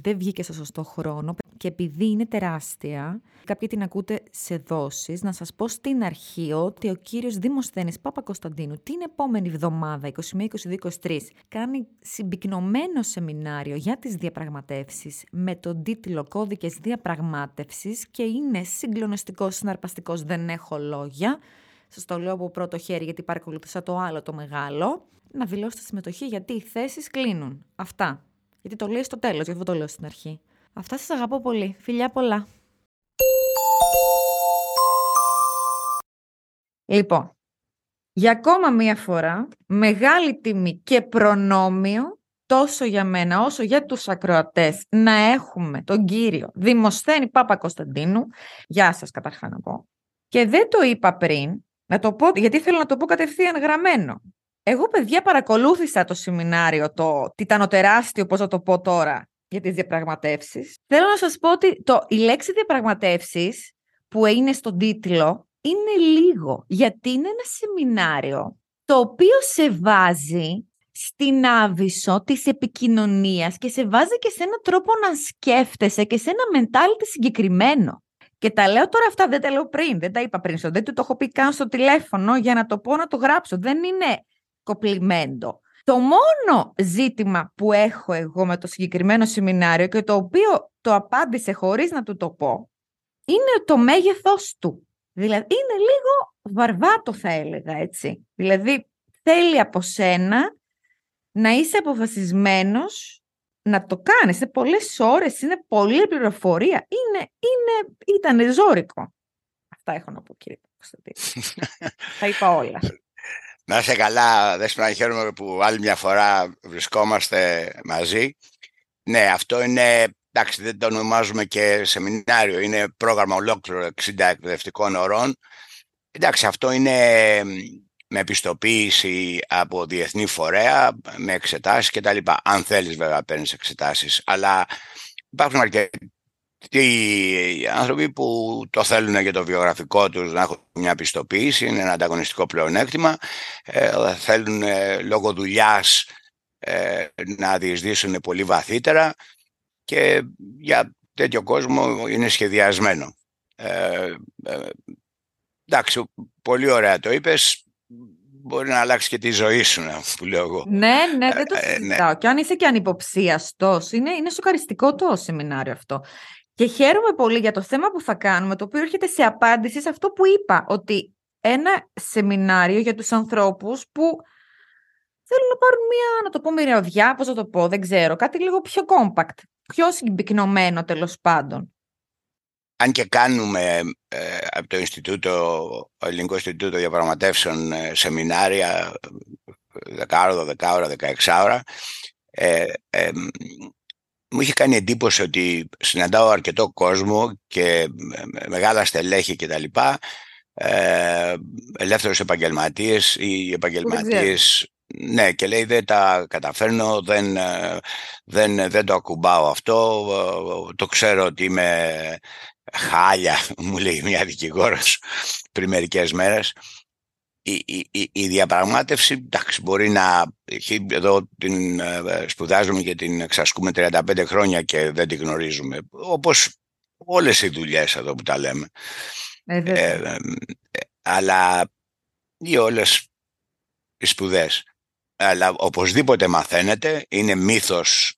δεν βγήκε στο σωστό χρόνο και επειδή είναι τεράστια, κάποιοι την ακούτε σε δόσεις, να σας πω στην αρχή ότι ο κύριος Δημοσθένης Παπα-Κωνσταντίνου την επόμενη εβδομάδα, 21-22-23, κάνει συμπυκνωμένο σεμινάριο για τις διαπραγματεύσεις με τον τίτλο «Κώδικες διαπραγμάτευσης» και είναι συγκλονιστικός, συναρπαστικός, δεν έχω λόγια. Σας το λέω από πρώτο χέρι γιατί παρακολουθήσα το άλλο το μεγάλο. Να δηλώσετε συμμετοχή γιατί οι θέσεις κλείνουν. Αυτά. Γιατί το λέει στο τέλος, γι' αυτό το λέω στην αρχή. Αυτά σας αγαπώ πολύ. Φιλιά πολλά. Λοιπόν, για ακόμα μία φορά, μεγάλη τιμή και προνόμιο τόσο για μένα όσο για τους ακροατές να έχουμε τον κύριο Δημοσθένη Πάπα Κωνσταντίνου. Γεια σας καταρχά να πω. Και δεν το είπα πριν, να το πω, γιατί θέλω να το πω κατευθείαν γραμμένο. Εγώ, παιδιά, παρακολούθησα το σεμινάριο, το τιτανοτεράστιο, πώς θα το πω τώρα, για τις διαπραγματεύσεις. Θέλω να σας πω ότι το, η λέξη διαπραγματεύσεις που είναι στον τίτλο είναι λίγο, γιατί είναι ένα σεμινάριο το οποίο σε βάζει στην άβυσο της επικοινωνίας και σε βάζει και σε έναν τρόπο να σκέφτεσαι και σε ένα mentality συγκεκριμένο. Και τα λέω τώρα αυτά, δεν τα λέω πριν, δεν τα είπα πριν, δεν του το έχω πει καν στο τηλέφωνο για να το πω να το γράψω. Δεν είναι κοπλιμέντο. Το μόνο ζήτημα που έχω εγώ με το συγκεκριμένο σεμινάριο και το οποίο το απάντησε χωρίς να του το πω, είναι το μέγεθός του. Δηλαδή, είναι λίγο βαρβάτο θα έλεγα έτσι. Δηλαδή, θέλει από σένα να είσαι αποφασισμένος να το κάνεις. Είναι πολλές ώρες, είναι πολλή πληροφορία. Είναι, είναι, ήταν ζώρικο. Αυτά έχω να πω κύριε Κωνσταντίνο. θα είπα όλα. Να είσαι καλά, δεν να χαίρομαι που άλλη μια φορά βρισκόμαστε μαζί. Ναι, αυτό είναι, εντάξει, δεν το ονομάζουμε και σεμινάριο, είναι πρόγραμμα ολόκληρο 60 εκπαιδευτικών ωρών. Εντάξει, αυτό είναι με επιστοποίηση από διεθνή φορέα, με εξετάσεις κτλ. Αν θέλεις βέβαια παίρνεις εξετάσεις. Αλλά υπάρχουν αρκετοί οι άνθρωποι που το θέλουν για το βιογραφικό τους να έχουν μια πιστοποίηση, είναι ένα ανταγωνιστικό πλεονέκτημα, ε, θέλουν ε, λόγω δουλειάς ε, να διεισδύσουν πολύ βαθύτερα και για τέτοιο κόσμο είναι σχεδιασμένο. Ε, εντάξει, πολύ ωραία το είπες, μπορεί να αλλάξει και τη ζωή σου, που λέω εγώ. Ναι, ναι, δεν το συζητάω. Ναι. Και αν είσαι και ανυποψίαστος, είναι, είναι σοκαριστικό το σεμινάριο αυτό. Και χαίρομαι πολύ για το θέμα που θα κάνουμε, το οποίο έρχεται σε απάντηση σε αυτό που είπα, ότι ένα σεμινάριο για τους ανθρώπους που θέλουν να πάρουν μία, να το πω μοιραιοδιά, πώς θα το πω, δεν ξέρω, κάτι λίγο πιο compact, πιο συμπυκνωμένο τέλος πάντων. Αν και κάνουμε ε, από το Ινστιτούτο, ο Ελληνικό Ινστιτούτο Διαπραγματεύσεων ε, σεμινάρια, δεκάωρα, δεκάωρα, δεκαεξάωρα, ε, ε, μου είχε κάνει εντύπωση ότι συναντάω αρκετό κόσμο και μεγάλα στελέχη και τα λοιπά, ε, ελεύθερους επαγγελματίες ή επαγγελματίες ναι, και λέει δεν τα καταφέρνω, δεν, ε, δεν, δεν το ακουμπάω αυτό, ε, το ξέρω ότι είμαι χάλια, μου λέει μια δικηγόρος πριν μερικές μέρες η, η, η, διαπραγμάτευση εντάξει, μπορεί να εδώ την ε, σπουδάζουμε και την εξασκούμε 35 χρόνια και δεν την γνωρίζουμε. Όπως όλες οι δουλειές εδώ που τα λέμε. Ε, ε, αλλά ή όλες οι σπουδές. Αλλά οπωσδήποτε μαθαίνετε είναι μύθος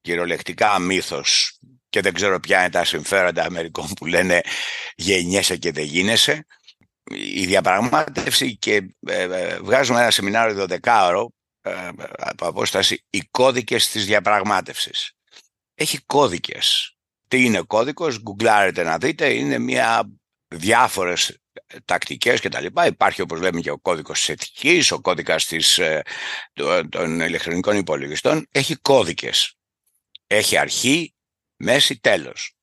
κυριολεκτικά μύθος και δεν ξέρω ποια είναι τα συμφέροντα Αμερικών που λένε γεννιέσαι και δεν γίνεσαι η διαπραγμάτευση και ε, βγάζουμε ένα σεμινάριο 12ωρο από απόσταση οι κώδικες της διαπραγμάτευσης. Έχει κώδικες. Τι είναι κώδικος, γκουγκλάρετε να δείτε, είναι μια διάφορες τακτικές και τα λοιπά. Υπάρχει όπως λέμε και ο κώδικος της ηθικής, ο κώδικας της, των ηλεκτρονικών υπολογιστών. Έχει κώδικες. Έχει αρχή, μέση, τέλος.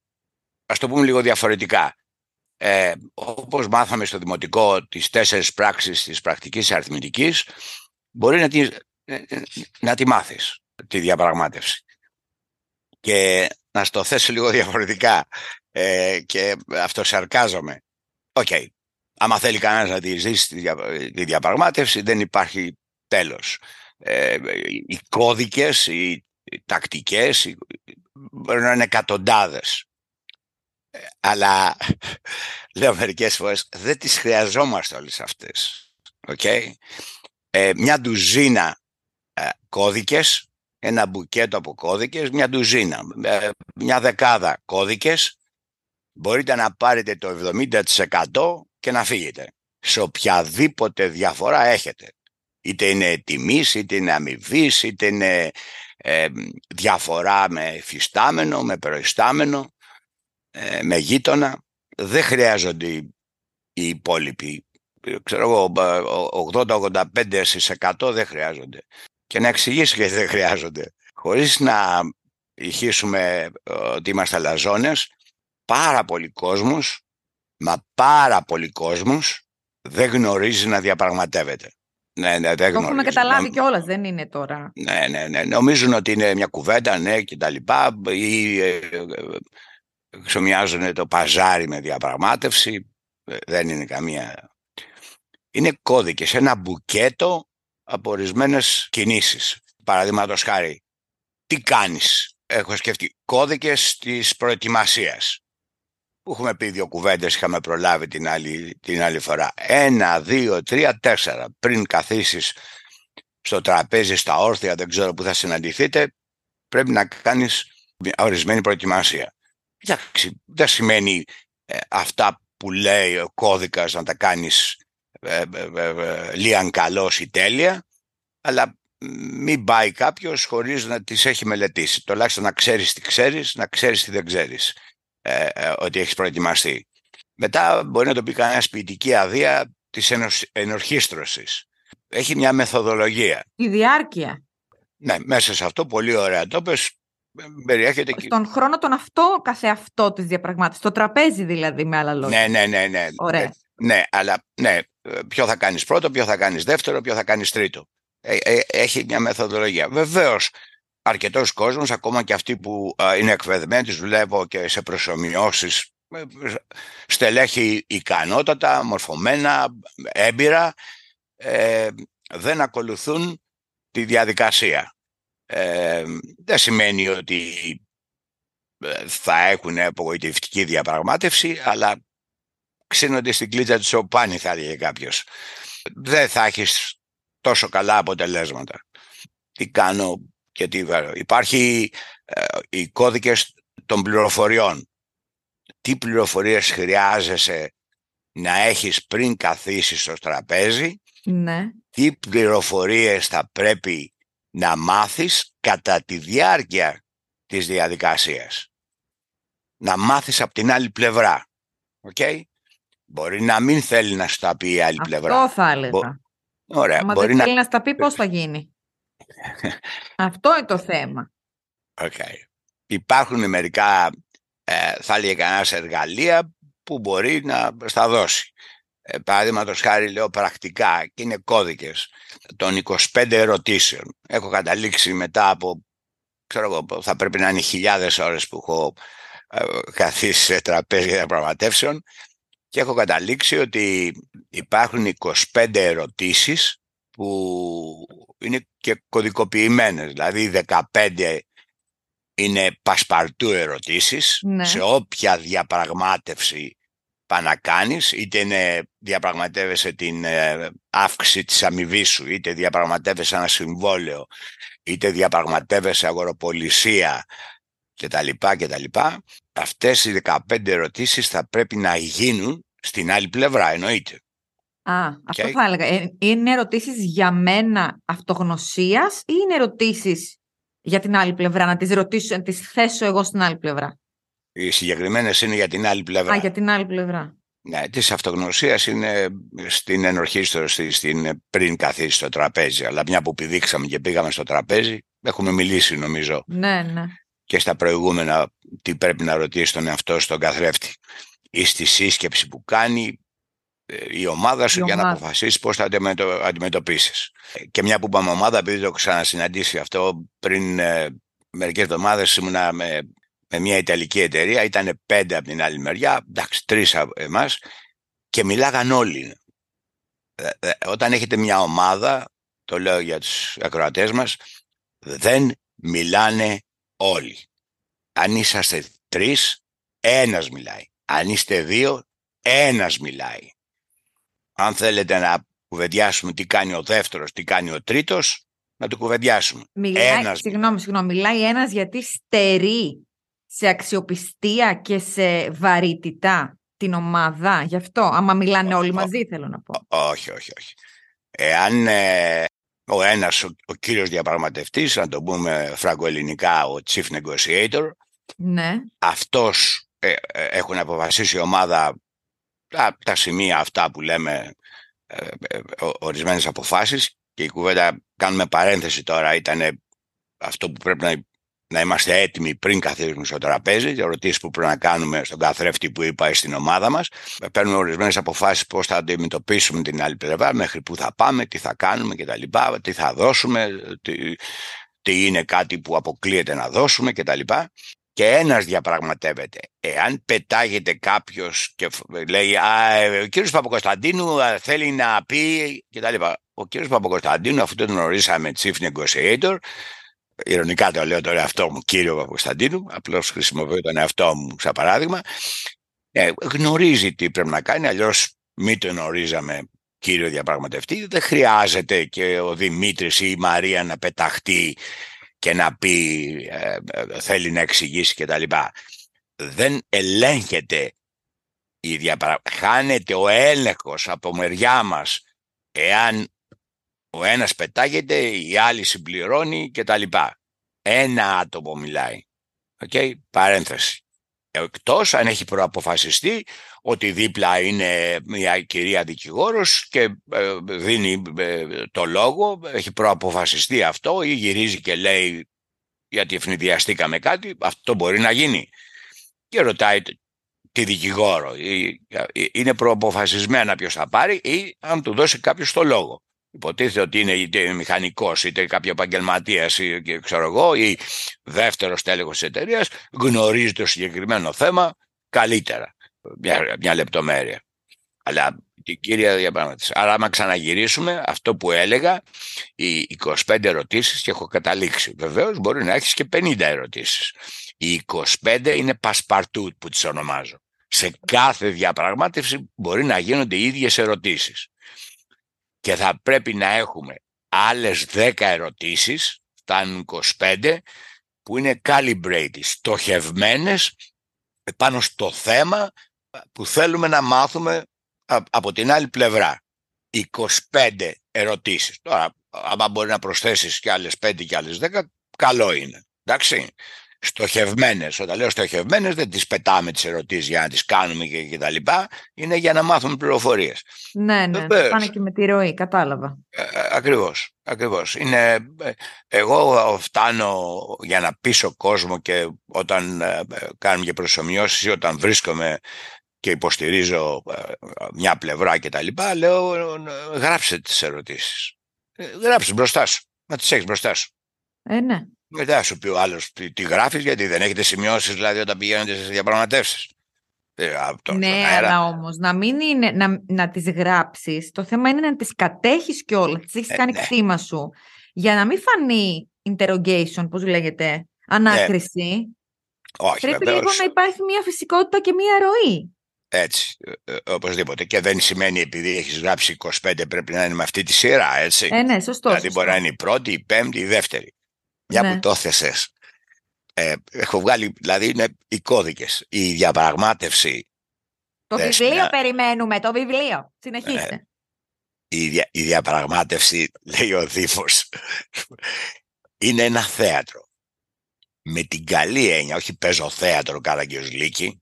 Ας το πούμε λίγο διαφορετικά. Ε, όπως μάθαμε στο δημοτικό τις τέσσερις πράξεις της πρακτικής αριθμητικής, μπορεί να τη, ε, ε, να τη μάθεις, τη διαπραγμάτευση. Και να στο θέσω λίγο διαφορετικά ε, και αυτό σαρκάζομαι. OK, okay. άμα θέλει κανένας να τη ζήσει τη, διαπραγμάτευση δεν υπάρχει τέλος. Ε, οι κώδικες, οι, οι τακτικές οι, μπορεί να είναι εκατοντάδες αλλά λέω μερικές φορές δεν τις χρειαζόμαστε όλες αυτές. Okay? Ε, μια ντουζίνα ε, κώδικες, ένα μπουκέτο από κώδικες, μια ντουζίνα, ε, μια δεκάδα κώδικες, μπορείτε να πάρετε το 70% και να φύγετε. Σε οποιαδήποτε διαφορά έχετε. Είτε είναι τιμής, είτε είναι αμοιβής, είτε είναι ε, διαφορά με φυστάμενο, με προϊστάμενο. Ε, με γείτονα δεν χρειάζονται οι, υπόλοιποι. Ξέρω εγώ, 80-85% δεν χρειάζονται. Και να εξηγήσω γιατί δεν χρειάζονται. Χωρίς να ηχήσουμε ε, ότι είμαστε λαζόνες, πάρα πολλοί κόσμος, μα πάρα πολλοί κόσμος δεν γνωρίζει να διαπραγματεύεται. Ναι, ναι, δεν το έχουμε καταλάβει κιόλας, δεν είναι τώρα. Ναι, ναι, ναι. Νομίζουν ότι είναι μια κουβέντα, ναι, και τα λοιπά. Ή ε, ξομοιάζουν το παζάρι με διαπραγμάτευση. Ε, δεν είναι καμία... Είναι κώδικες, ένα μπουκέτο από ορισμένες κινήσεις. Παραδείγματος χάρη, τι κάνεις; Έχω σκεφτεί κώδικες της προετοιμασίας. Που έχουμε πει δύο κουβέντες, είχαμε προλάβει την άλλη, την άλλη φορά. Ένα, δύο, τρία, τέσσερα. Πριν καθίσεις στο τραπέζι, στα όρθια, δεν ξέρω που θα συναντηθείτε, πρέπει να κάνεις ορισμένη προετοιμασία. Εντάξει, δεν σημαίνει ε, αυτά που λέει ο κώδικας να τα κάνεις ε, ε, λίγαν καλός ή τέλεια, αλλά μην πάει κάποιος χωρίς να τις έχει μελετήσει. Τουλάχιστον να ξέρεις τι ξέρεις, να ξέρεις τι δεν ξέρεις ότι έχεις προετοιμαστεί. Μετά μπορεί να το πει κανένας ποιητική αδεία της ενορχίστρωσης. Έχει μια μεθοδολογία. Η διάρκεια. Ναι, μέσα σε αυτό πολύ ωραία το πες, περιέχεται... Στον χρόνο τον αυτό καθεαυτό της διαπραγμάτευσης, το τραπέζι δηλαδή με άλλα λόγια. Ναι, ναι, ναι. ναι. Ωραία. Ε, ναι, αλλά ναι, ποιο θα κάνεις πρώτο, ποιο θα κάνεις δεύτερο, ποιο θα κάνεις τρίτο. Ε, ε, έχει μια μεθοδολογία. Βεβαίως, αρκετός κόσμος, ακόμα και αυτοί που είναι εκπαιδευμένοι, τους βλέπω και σε προσωμιώσεις, στελέχη ικανότατα, μορφωμένα, έμπειρα, δεν ακολουθούν τη διαδικασία. Ε, δεν σημαίνει ότι ε, θα έχουν απογοητευτική διαπραγμάτευση, αλλά ξύνονται στην κλίτσα του σοπάνι θα έλεγε κάποιος. Δεν θα έχεις τόσο καλά αποτελέσματα. Τι κάνω και τι βάζω. Υπάρχει ε, οι κώδικες των πληροφοριών. Τι πληροφορίες χρειάζεσαι να έχεις πριν καθίσεις στο τραπέζι; Ναι. Τι πληροφορίες θα πρέπει να μάθεις κατά τη διάρκεια της διαδικασίας. Να μάθεις από την άλλη πλευρά. Okay? Μπορεί να μην θέλει να στα πει η άλλη Αυτό πλευρά. Αυτό θα έλεγα. Μπο... Ωραία. Μα δεν θέλει να στα πει πώς θα γίνει; Αυτό είναι το θέμα. Okay. Υπάρχουν μερικά, ε, θα έλεγε κανένα εργαλεία που μπορεί να στα δώσει. Ε, Παραδείγματος χάρη λέω πρακτικά και είναι κώδικες των 25 ερωτήσεων. Έχω καταλήξει μετά από, ξέρω εγώ, θα πρέπει να είναι χιλιάδες ώρες που έχω ε, καθίσει σε τραπέζια διαπραγματεύσεων και έχω καταλήξει ότι υπάρχουν 25 ερωτήσεις που είναι και κωδικοποιημένες, δηλαδή 15 είναι πασπαρτού ερωτήσεις ναι. σε όποια διαπραγμάτευση πά να κάνεις, είτε είναι διαπραγματεύεσαι την ε, αύξηση της αμοιβή σου, είτε διαπραγματεύεσαι ένα συμβόλαιο, είτε διαπραγματεύεσαι αγοροπολισία κτλ. κτλ. Αυτές οι 15 ερωτήσεις θα πρέπει να γίνουν στην άλλη πλευρά, εννοείται. Α, αυτό θα έλεγα. Ε, είναι ερωτήσεις για μένα αυτογνωσίας ή είναι ερωτήσεις για την άλλη πλευρά, να τις ρωτήσω, να τις θέσω εγώ στην άλλη πλευρά; Οι συγκεκριμένες είναι για την άλλη πλευρά. Α, για την άλλη πλευρά. Ναι, της αυτογνωσίας είναι στην ενορχήστρωση, στην πριν καθίσει στο τραπέζι. Αλλά μια που πηδήξαμε και πήγαμε στο τραπέζι, έχουμε μιλήσει νομίζω. Ναι, ναι. Και στα προηγούμενα, τι πρέπει να ρωτήσει τον εαυτό στον καθρέφτη. Ή στη σύσκεψη που κάνει ε, η ομάδα σου για να αποφασίσεις πώς θα αντιμετωπίσεις. Και μια που είπαμε ομάδα, επειδή το έχω ξανασυναντήσει αυτό πριν ε, μερικές εβδομάδες, ήμουνα με με μια Ιταλική εταιρεία, ήταν πέντε από την άλλη μεριά, εντάξει, τρεις από εμάς και μιλάγαν όλοι. Ε, ε, όταν έχετε μια ομάδα, το λέω για τους ακροατές μας, δεν μιλάνε όλοι. Αν είσαστε τρεις, ένας μιλάει. Αν είστε δύο, ένας μιλάει. Αν θέλετε να κουβεντιάσουμε τι κάνει ο δεύτερος, τι κάνει ο τρίτος, να το κουβεντιάσουμε. Μιλάει, ένας συγγνώμη, συγγνώμη, μιλάει ένας γιατί στερεί σε αξιοπιστία και σε βαρύτητα την ομάδα. Γι' αυτό, άμα μιλάνε όλοι μαζί, θέλω να πω. Όχι, όχι, όχι. Εάν ε, ο ένας, ο, ο κύριος διαπραγματευτής, να το πούμε φραγκοελληνικά, ο chief negotiator, ναι. αυτός ε, ε, έχουν αποφασίσει η ομάδα τα, τα σημεία αυτά που λέμε ε, ε, ορισμένες αποφάσεις και η κουβέντα, κάνουμε παρένθεση τώρα, ήταν αυτό που πρέπει να να είμαστε έτοιμοι πριν καθίσουμε στο τραπέζι, για ερωτήσεις που πρέπει να κάνουμε στον καθρέφτη που είπα στην ομάδα μας. Παίρνουμε ορισμένες αποφάσεις πώς θα αντιμετωπίσουμε την άλλη πλευρά, μέχρι πού θα πάμε, τι θα κάνουμε κτλ. Τι θα δώσουμε, τι, τι είναι κάτι που αποκλείεται να δώσουμε κτλ. Και ένας διαπραγματεύεται. Εάν πετάγεται κάποιος και λέει Α, ο κύριος Παπακοσταντίνου θέλει να πει κτλ. Ο κύριος Παπακοσταντίνου, αφού τον γνωρίσαμε chief negotiator, ηρωνικά το λέω τον εαυτό μου, κύριο Παπακοσταντίνου, απλώς χρησιμοποιώ τον εαυτό μου σαν παράδειγμα, ε, γνωρίζει τι πρέπει να κάνει, αλλιώς μην το γνωρίζαμε κύριο διαπραγματευτή, δεν χρειάζεται και ο Δημήτρης ή η Μαρία να πεταχτεί και να πει ε, ε, θέλει να εξηγήσει κτλ. Δεν ελέγχεται η διαπρα... χάνεται ο έλεγχος από μεριά μας εάν ο ένας πετάγεται, η άλλη συμπληρώνει και τα λοιπά. Ένα άτομο μιλάει. OK, okay? παρένθεση. Εκτός αν έχει προαποφασιστεί ότι δίπλα είναι μια κυρία δικηγόρος και ε, δίνει ε, το λόγο, έχει προαποφασιστεί αυτό ή γυρίζει και λέει γιατί ευνηδιαστήκαμε κάτι, αυτό μπορεί να γίνει. Και ρωτάει τη δικηγόρο, είναι προαποφασισμένα ποιος θα πάρει ή αν του δώσει κάποιος το λόγο υποτίθεται ότι είναι είτε μηχανικός είτε κάποιο επαγγελματίας ή ξέρω εγώ ή δεύτερος τέλεχος της εταιρείας γνωρίζει το συγκεκριμένο θέμα καλύτερα μια, μια λεπτομέρεια αλλά την κύρια διαπραγματεύση. Άρα, άμα ξαναγυρίσουμε, αυτό που έλεγα, οι 25 ερωτήσεις και έχω καταλήξει. Βεβαίως μπορεί να έχεις και 50 ερωτήσεις. Οι 25 είναι πασπαρτού που τις ονομάζω. Σε κάθε διαπραγμάτευση μπορεί να γίνονται οι ίδιες ερωτήσεις και θα πρέπει να έχουμε άλλες 10 ερωτήσεις, φτάνουν 25, που είναι calibrated, στοχευμένες πάνω στο θέμα που θέλουμε να μάθουμε από την άλλη πλευρά. 25 ερωτήσεις. Τώρα, άμα μπορεί να προσθέσεις και άλλες 5 και άλλες 10, καλό είναι. Εντάξει στοχευμένες. Όταν λέω στοχευμένες δεν τις πετάμε τις ερωτήσεις για να τις κάνουμε και, και τα λοιπά. Είναι για να μάθουμε πληροφορίες. Ναι, ναι. Βεβαίως. Πάνε και με τη ροή, κατάλαβα. Ε, ακριβώς, ακριβώς. Είναι, ε, εγώ φτάνω για να πείσω κόσμο και όταν ε, κάνουμε και προσωμιώσεις ή όταν βρίσκομαι και υποστηρίζω ε, μια πλευρά και τα λοιπά, λέω γράψτε τις ερωτήσεις. Γράψτε μπροστά σου, να τις έχεις μπροστά σου. Ε, ναι. Μετά σου πει ο άλλος τι, τι γράφεις, γιατί δεν έχετε σημειώσεις δηλαδή όταν πηγαίνετε σε διαπραγματεύσεις. Ε, ναι, αλλά όμως να μην είναι να, να τις γράψεις. Το θέμα είναι να τις κατέχεις κιόλας. Τις έχεις ε, κάνει ναι. κτήμα σου. Για να μην φανεί interrogation, πώς λέγεται, ανάκριση. Ναι. Όχι, πρέπει βεβαίως. λίγο να υπάρχει μια φυσικότητα και μια ροή. Έτσι, ε, ε, οπωσδήποτε. Και δεν σημαίνει επειδή έχεις γράψει 25 πρέπει να είναι με αυτή τη σειρά, έτσι. Ε, ναι, σωστό. Δηλαδή μπορεί να είναι η πρώτη, η πέμπτη, η δεύτερη. Μια ναι. που το θέσες. Ε, έχω βγάλει, δηλαδή είναι οι κώδικες. Η διαπραγμάτευση. Το βιβλίο περιμένουμε, το βιβλίο. Συνεχίστε. η, δια, η διαπραγμάτευση, λέει ο Δήμος, είναι ένα θέατρο. Με την καλή έννοια, όχι παίζω θέατρο Καραγκιός Λίκη,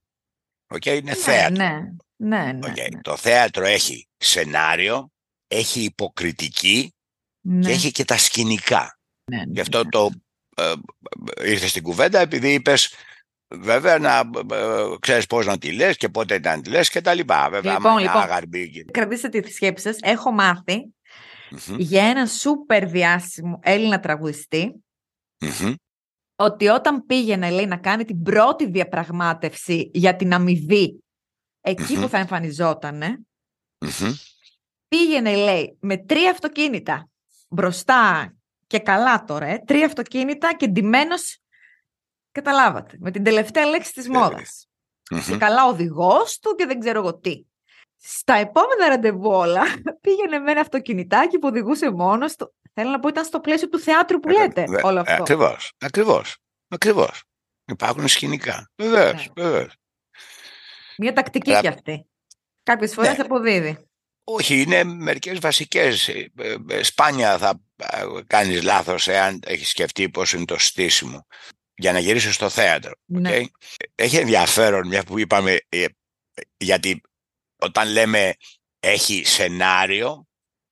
okay, είναι Ναι, θέατρο. ναι, ναι, ναι, Okay. ναι, Το θέατρο έχει σενάριο, έχει υποκριτική ναι, και έχει και τα σκηνικά. Ναι, ναι, Γι' αυτό το ε, ε, ήρθες στην κουβέντα επειδή είπες βέβαια να ε, ξέρεις πώς να τη λες και πότε να τη λες και τα λοιπά. Βέβαια, Λοιπόν, άμα είναι λοιπόν. άγαρμπη και- Κρατήστε τη σκέψη σας. Έχω μάθει Μμμ, για έναν σούπερ διάσημο Έλληνα τραγουδιστή μμμ, ότι όταν πήγαινε, λέει, να κάνει την πρώτη διαπραγμάτευση για την αμοιβή εκεί Μμμ. που θα εμφανιζότανε, μμμ. πήγαινε, λέει, με τρία αυτοκίνητα μπροστά και καλά τώρα, ε, τρία αυτοκίνητα και ντυμένος, καταλάβατε, με την τελευταία λέξη της μόδας. Μμμ. Και καλά οδηγός του και δεν ξέρω εγώ τι. Στα επόμενα ραντεβού όλα πήγαινε με ένα αυτοκινητάκι που οδηγούσε μόνος του. Θέλω να πω ήταν στο πλαίσιο του θεάτρου που λέτε Ε, όλο ε, αυτό. Ακριβώς, ακριβώς, ακριβώς. Υπάρχουν σκηνικά. Βεβαίως, Ναι. βεβαίως. Μια τακτική Ρα- κι αυτή. Κάποιες φορές Ναι. αποδίδει. Όχι, είναι μερικές βασικές. Ε, ε, ε, Σπάνια θα ε, κάνεις λάθος εάν έχεις σκεφτεί πώς είναι το στήσιμο. Για να γυρίσεις στο θέατρο. Ναι. οκ; Έχει ενδιαφέρον μια που είπαμε, ε, γιατί όταν λέμε έχει σενάριο,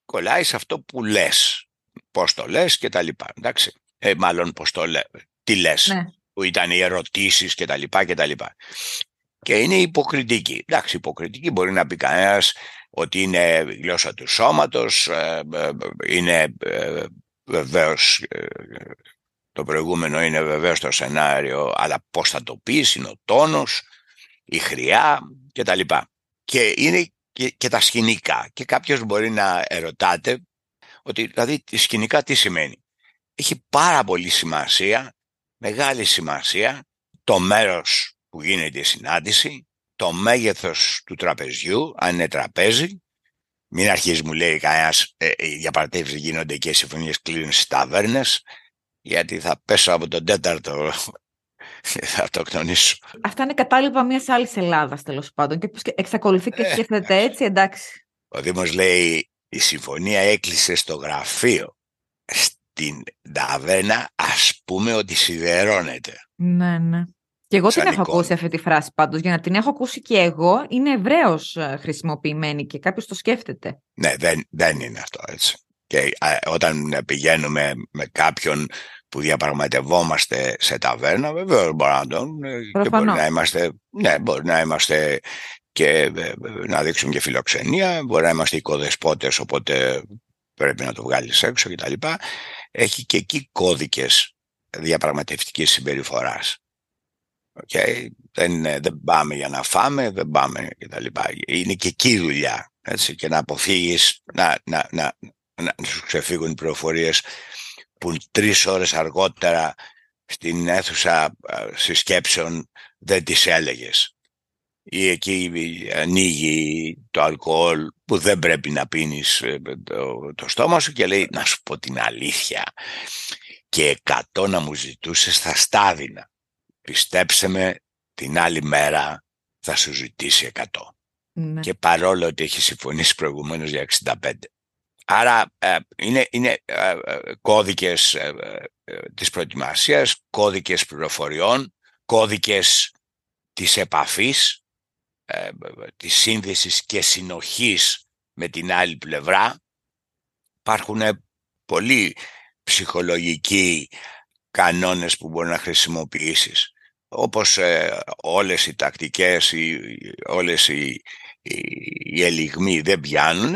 κολλάει σε αυτό που λες. Πώς το λες και τα λοιπά. Εντάξει. Ε, μάλλον πώς το λες. Τι λες. Ναι. Που ήταν οι ερωτήσεις και τα λοιπά και τα λοιπά. Και είναι υποκριτική. Εντάξει, υποκριτική μπορεί να πει κανένας ότι είναι η γλώσσα του σώματος, ε, ε, είναι ε, βεβαίως ε, το προηγούμενο είναι βεβαίως το σενάριο, αλλά πώς θα το πεις, είναι ο τόνος, η χρειά και τα λοιπά. Και είναι και, και τα σκηνικά. Και κάποιος μπορεί να ερωτάται ότι δηλαδή τη σκηνικά τι σημαίνει. Έχει πάρα πολύ σημασία, μεγάλη σημασία, το μέρος που γίνεται η συνάντηση, το μέγεθος του τραπεζιού, αν είναι τραπέζι, μην αρχίζει μου λέει κανένας ε, οι διαπραγματεύσει γίνονται και οι συμφωνίες κλείνουν στις ταβέρνες, γιατί θα πέσω από τον τέταρτο και θα αυτοκτονήσω. Αυτά είναι κατάλοιπα μιας άλλης Ελλάδας τέλος πάντων. Και ποιος εξακολουθεί και Ε, σκέφτεται έτσι, εντάξει. Ο Δήμος λέει η συμφωνία έκλεισε στο γραφείο. Στην ταβέρνα ας πούμε ότι σιδερώνεται. Ναι, ναι. Και εγώ την Σαν έχω εικόνα. ακούσει αυτή τη φράση πάντως. Για να την έχω ακούσει και εγώ, είναι ευρέως ε, χρησιμοποιημένη και κάποιος το σκέφτεται. Ναι, δεν, δεν είναι αυτό έτσι. Και α, όταν πηγαίνουμε με κάποιον που διαπραγματευόμαστε σε ταβέρνα, βεβαίω μπορεί να τον. ε, Και μπορεί Προφανώς. να είμαστε. Ναι, μπορεί να είμαστε και ε, ε, να δείξουμε και φιλοξενία, μπορεί να είμαστε οικοδεσπότες, οπότε πρέπει να το βγάλεις έξω κτλ. Έχει και εκεί κώδικες διαπραγματευτικής συμπεριφοράς. Okay. Δεν, είναι- δεν πάμε για να φάμε, δεν πάμε κτλ. Είναι και εκεί η δουλειά. Έτσι, και να αποφύγεις να, να, να, να σου ξεφύγουν οι πληροφορίες που τρεις ώρες αργότερα στην αίθουσα α, συσκέψεων δεν τις έλεγες. Ή εκεί ανοίγει το αλκοόλ που δεν πρέπει να πίνεις ε, το, το στόμα σου και λέει να σου πω την αλήθεια και εκατό να μου ζητούσες θα στάδινα. Πιστέψτε με την άλλη μέρα θα σου ζητήσει εκατό Ναι. και παρόλο ότι έχει συμφωνήσει προηγουμένως για 65. Άρα ε, είναι, είναι ε, ε, κώδικες ε, ε, της προετοιμασίας, κώδικες πληροφοριών, κώδικες της επαφής, ε, της σύνδεσης και συνοχής με την άλλη πλευρά. Υπάρχουν πολλοί ψυχολογικοί κανόνες που μπορεί να χρησιμοποιήσεις. Όπως ε, όλες οι τακτικές, οι, όλες οι, οι, οι ελιγμοί δεν πιάνουν,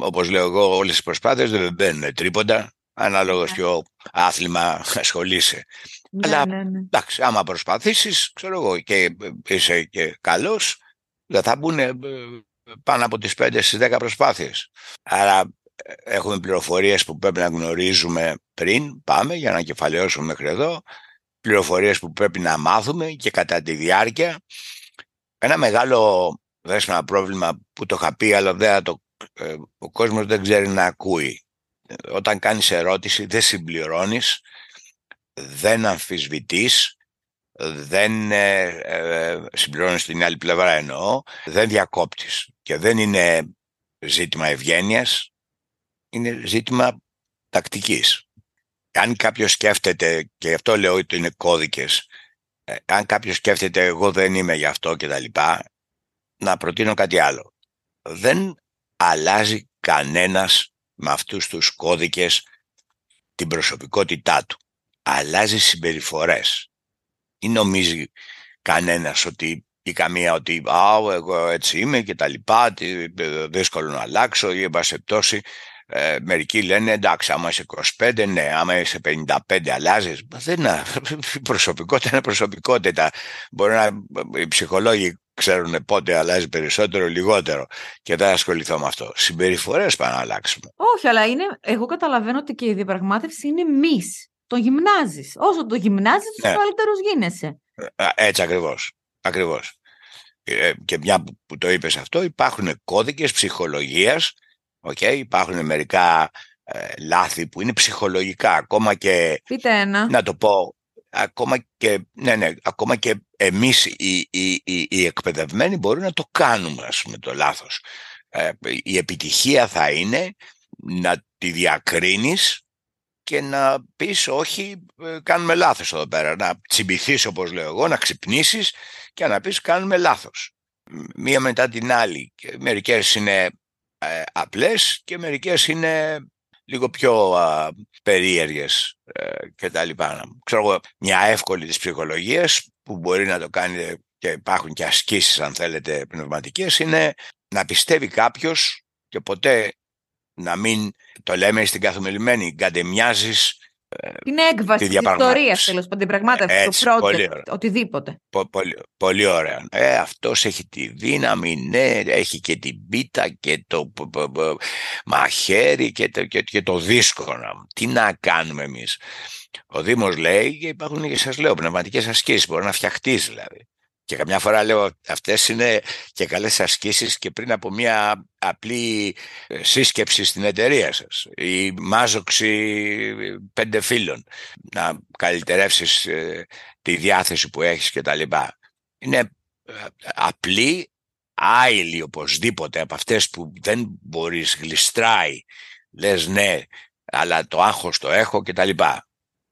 όπως λέω εγώ όλες οι προσπάθειες δεν μπαίνουν τρίποντα, ανάλογα ποιο άθλημα ασχολείσαι. Ναι, αλλά- ναι, ναι. Εντάξει, άμα προσπαθήσεις, ξέρω εγώ, και είσαι και καλός, δεν θα μπουν ε, πάνω από τις 5 στις 10 προσπάθειες. Άρα ε, έχουμε πληροφορίες που πρέπει να γνωρίζουμε πριν, πάμε για να κεφαλαιώσουμε μέχρι εδώ, πληροφορίες που πρέπει να μάθουμε και κατά τη διάρκεια. Ένα μεγάλο δέσμενα πρόβλημα που το είχα πει, αλλά δεν θα το, ε, ο κόσμος δεν ξέρει να ακούει. Ε, Όταν κάνεις ερώτηση δεν συμπληρώνεις, δεν αμφισβητείς, δεν ε, ε, συμπληρώνεις την άλλη πλευρά εννοώ, δεν διακόπτεις. Και δεν είναι ζήτημα ευγένειας, είναι ζήτημα τακτικής. Αν κάποιος σκέφτεται, και αυτό λέω ότι είναι κώδικες, ε, αν κάποιος σκέφτεται εγώ δεν είμαι γι' αυτό και τα λοιπά, να προτείνω κάτι άλλο. Δεν αλλάζει κανένας με αυτούς τους κώδικες την προσωπικότητά του. Αλλάζει συμπεριφορές. Ή νομίζει κανένας ότι ή καμία ότι α, εγώ έτσι είμαι και τα λοιπά, δύσκολο να αλλάξω ή εν πάση ε, μερικοί λένε εντάξει άμα είσαι 25 ναι άμα είσαι 55 αλλάζεις. Δεν είναι προσωπικότητα είναι προσωπικότητα. Μπορεί να οι ψυχολόγοι ξέρουν πότε αλλάζει περισσότερο λιγότερο. Και δεν ασχοληθώ με αυτό. Συμπεριφορές πάνε να αλλάξουμε. Όχι αλλά είναι, εγώ καταλαβαίνω ότι και η διαπραγμάτευση είναι μης το γυμνάζεις. Όσο το γυμνάζεις ναι. τόσο καλύτερος γίνεσαι. Ε, έτσι ακριβώς. Ακριβώς. Ε, και μια που το είπες αυτό υπάρχουν κώδικες ψυχολογίας Okay, υπάρχουν μερικά ε, λάθη που είναι ψυχολογικά, ακόμα και, Πείτε ένα. να το πω, ακόμα και, ναι, ναι, ακόμα και εμείς οι, οι, οι, οι εκπαιδευμένοι μπορούμε να το κάνουμε, ας πούμε, το λάθος. Ε, η επιτυχία θα είναι να τη διακρίνεις και να πεις όχι, ε, κάνουμε λάθος εδώ πέρα. Να τσιμπηθείς όπως λέω εγώ, να ξυπνήσεις και να πεις κάνουμε λάθος. Μία μετά την άλλη. Μερικές είναι ε, απλές και μερικές είναι λίγο πιο α, περίεργες ε, και τα λοιπά. Ξέρω εγώ, μια εύκολη της ψυχολογίας που μπορεί να το κάνει και υπάρχουν και ασκήσεις αν θέλετε πνευματικές είναι να πιστεύει κάποιος και ποτέ να μην το λέμε στην καθομιλημένη γκαντεμιάζεις την έκβαση τη ιστορίας τέλος πάντων, την πραγμάτευση, το project, οτιδήποτε. πολύ, πολύ ωραία. Ε, Αυτός έχει τη δύναμη, ναι, έχει και την πίτα και το μαχαίρι και το, και, και το δύσκολο. Τι να κάνουμε εμείς. Ο Δήμος λέει και υπάρχουν και σας λέω πνευματικές ασκήσεις. Μπορεί να φτιαχτείς δηλαδή. Και καμιά φορά λέω αυτές είναι και καλές ασκήσεις και πριν από μια απλή ε, σύσκεψη στην εταιρεία σας ή μάζοξη πέντε φίλων να καλυτερεύσεις ε, τη διάθεση που έχεις και τα λοιπά. Είναι ε, απλή, άειλη οπωσδήποτε από αυτές που δεν μπορείς γλιστράει λες ναι αλλά το άγχος το έχω και τα λοιπά.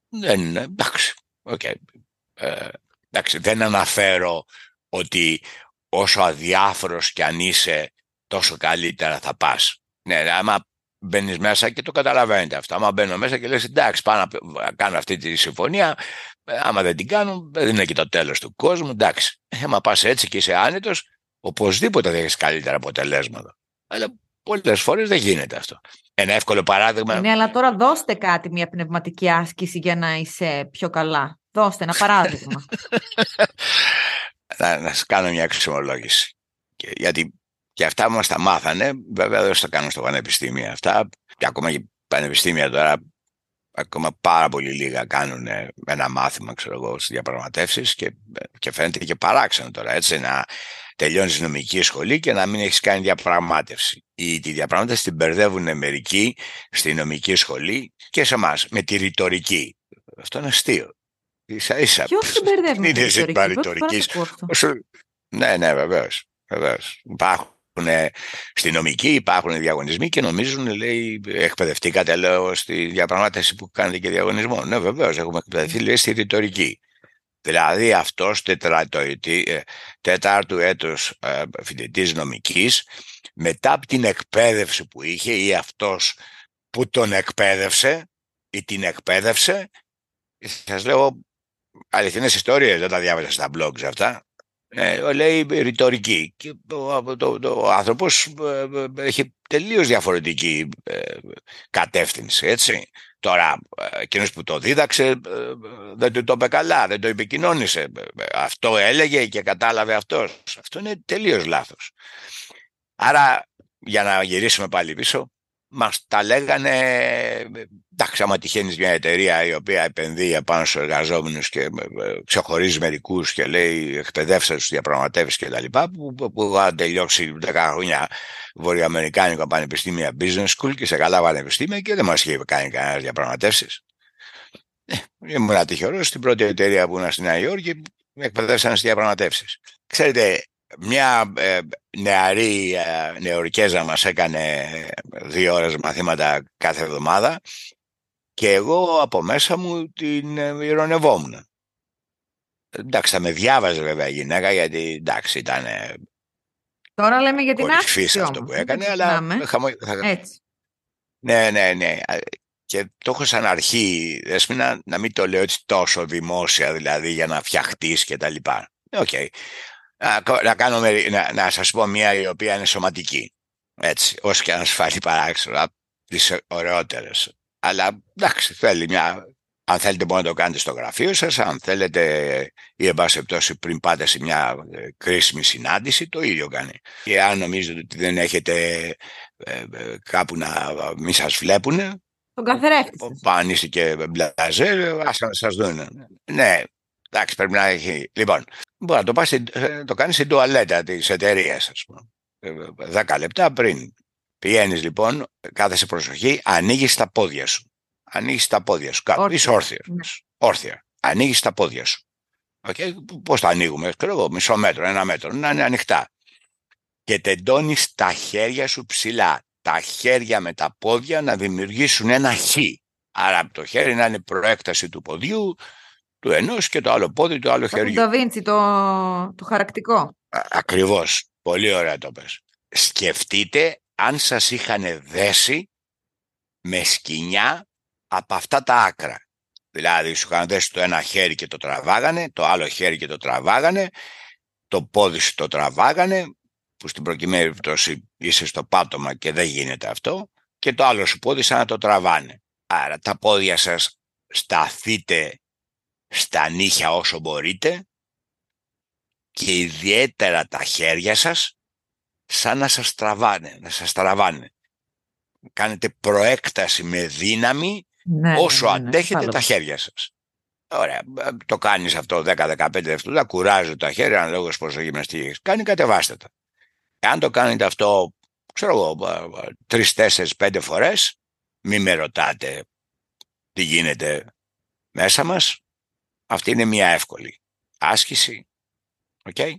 Δεν είναι, εντάξει, okay. Εντάξει, δεν αναφέρω ότι όσο αδιάφορος κι αν είσαι τόσο καλύτερα θα πας. Ναι, άμα μπαίνεις μέσα και το καταλαβαίνετε αυτό. Άμα μπαίνω μέσα και λες εντάξει πάω να κάνω αυτή τη συμφωνία, άμα δεν την κάνω δεν είναι και το τέλος του κόσμου, εντάξει. Άμα πας έτσι και είσαι άνετος, οπωσδήποτε θα έχεις καλύτερα αποτελέσματα. Αλλά πολλές φορές δεν γίνεται αυτό. Ένα εύκολο παράδειγμα. Ναι, αλλά τώρα δώστε κάτι, μια πνευματική άσκηση για να είσαι πιο καλά. Δώστε ένα παράδειγμα. να, να σας κάνω μια αξιολόγηση. γιατί και αυτά μας τα μάθανε, βέβαια δεν θα κάνω στο πανεπιστήμιο αυτά, και ακόμα και πανεπιστήμια τώρα ακόμα πάρα πολύ λίγα κάνουν ένα μάθημα ξέρω εγώ, στις διαπραγματεύσεις και, και φαίνεται και παράξενο τώρα έτσι να τελειώνεις νομική σχολή και να μην έχεις κάνει διαπραγμάτευση. Η, τη διαπραγμάτευση την μπερδεύουν μερικοί στη νομική σχολή και σε εμάς με τη ρητορική. Αυτό είναι αστείο. Ίσα ίσα. Ποιος την μπερδεύει με τη ρητορική. Ναι, ναι, βεβαίως. Βεβαίως. Υπάρχουν στη νομική, υπάρχουν διαγωνισμοί και νομίζουν, λέει, εκπαιδευτήκατε, λέω, στη διαπραγμάτευση που κάνετε και διαγωνισμό. Ναι, βεβαίως, έχουμε εκπαιδευτεί, λέει, στη ρητορική. Δηλαδή αυτός ε, τέταρτου έτους ε, φοιτητής νομικής μετά από την εκπαίδευση που είχε ή αυτός που τον εκπαίδευσε ή την εκπαίδευσε σας λέω αληθινές ιστορίες δεν τα διάβασα στα blogs αυτά ε, λέει ρητορική και ο, το, το, άνθρωπος ε, έχει τελείως διαφορετική κατεύθυνση έτσι Τώρα, εκείνος που το δίδαξε δεν του το είπε καλά, δεν το επικοινώνησε. Αυτό έλεγε και κατάλαβε αυτός. Αυτό είναι τελείως λάθος. Άρα, για να γυρίσουμε πάλι πίσω, μας τα λέγανε, εντάξει, άμα τυχαίνεις μια εταιρεία η οποία επενδύει επάνω στους εργαζόμενους και ξεχωρίζει μερικούς και λέει εκπαιδεύστε τους διαπραγματεύσεις και τα λοιπά, που, που, που είχαν τελειώσει 10 χρόνια βορειοαμερικάνικα πανεπιστήμια business school και σε καλά πανεπιστήμια και δεν μας είχε κάνει κανένας διαπραγματεύσεις. Ε, ήμουν τυχερός στην πρώτη εταιρεία που ήμουν στη Νέα Υόρκη με εκπαιδεύσαν στις διαπραγματεύσεις. Ξέρετε, μια ε, νεαρή ε, νεορικέζα μας έκανε δύο ώρες μαθήματα κάθε εβδομάδα και εγώ από μέσα μου την ε, ηρωνευόμουν. Εντάξει, θα με διάβαζε βέβαια η γυναίκα γιατί εντάξει ήταν Τώρα λέμε για την άσκηση αυτό που έκανε, αλλά χαμο... Έτσι. Ναι, ναι, ναι. Και το έχω σαν αρχή, Δέσποινα, να μην το λέω έτσι τόσο δημόσια, δηλαδή για να φτιαχτείς και τα λοιπά. OK. Okay. Να, κάνω, να, να σας πω μια η οποία είναι σωματική. Έτσι, όσο και αν σας φανεί παράξενο, από τις ωραιότερες. Αλλά εντάξει, θέλει μια αν θέλετε μπορείτε να το κάνετε στο γραφείο σας, αν θέλετε ή εν πάση πριν πάτε σε μια ε, κρίσιμη συνάντηση, το ίδιο κάνει. Και αν νομίζετε ότι δεν έχετε ε, ε, κάπου να μην σας βλέπουν, τον καθρέφτη Αν είστε και μπλαζέ, ας σας δουν. Ναι, εντάξει, πρέπει να έχει. Λοιπόν, μπορεί να το, πας, το κάνεις στην τουαλέτα της εταιρείας, ας πούμε. Δέκα λεπτά πριν. Πηγαίνεις λοιπόν, κάθεσαι προσοχή, ανοίγεις τα πόδια σου ανοίγεις τα πόδια σου. Κάπου είσαι όρθια. Ναι. Όρθια. Ανοίγεις τα πόδια σου. Okay. Πώς τα ανοίγουμε, ξέρω εγώ, μισό μέτρο, ένα μέτρο, να είναι ανοιχτά. Και τεντώνεις τα χέρια σου ψηλά. Τα χέρια με τα πόδια να δημιουργήσουν ένα χ. Άρα το χέρι να είναι προέκταση του ποδιού, του ενός και το άλλο πόδι του άλλου χεριού. Το Βίντσι, το, το χαρακτικό. ακριβώς. Πολύ ωραία το πες. Σκεφτείτε αν σας είχαν δέσει με σκηνιά από αυτά τα άκρα. Δηλαδή σου είχαν δέσει το ένα χέρι και το τραβάγανε, το άλλο χέρι και το τραβάγανε, το πόδι σου το τραβάγανε, που στην προκειμένη περίπτωση είσαι στο πάτωμα και δεν γίνεται αυτό, και το άλλο σου πόδι σαν να το τραβάνε. Άρα τα πόδια σας σταθείτε στα νύχια όσο μπορείτε και ιδιαίτερα τα χέρια σας σαν να σας τραβάνε, να σας τραβάνε. Κάνετε προέκταση με δύναμη ναι, όσο ναι, ναι, ναι αντέχετε τα χέρια σας. Ωραία, το κάνεις αυτό 10-15 δευτερόλεπτα, κουράζει τα χέρια, αν λόγω πόσο γυμναστική κάνει, κατεβάστε τα. Αν το κάνετε αυτό, ξέρω εγώ, 3-4-5 φορές, μην με ρωτάτε τι γίνεται μέσα μας. Αυτή είναι μια εύκολη άσκηση. Okay?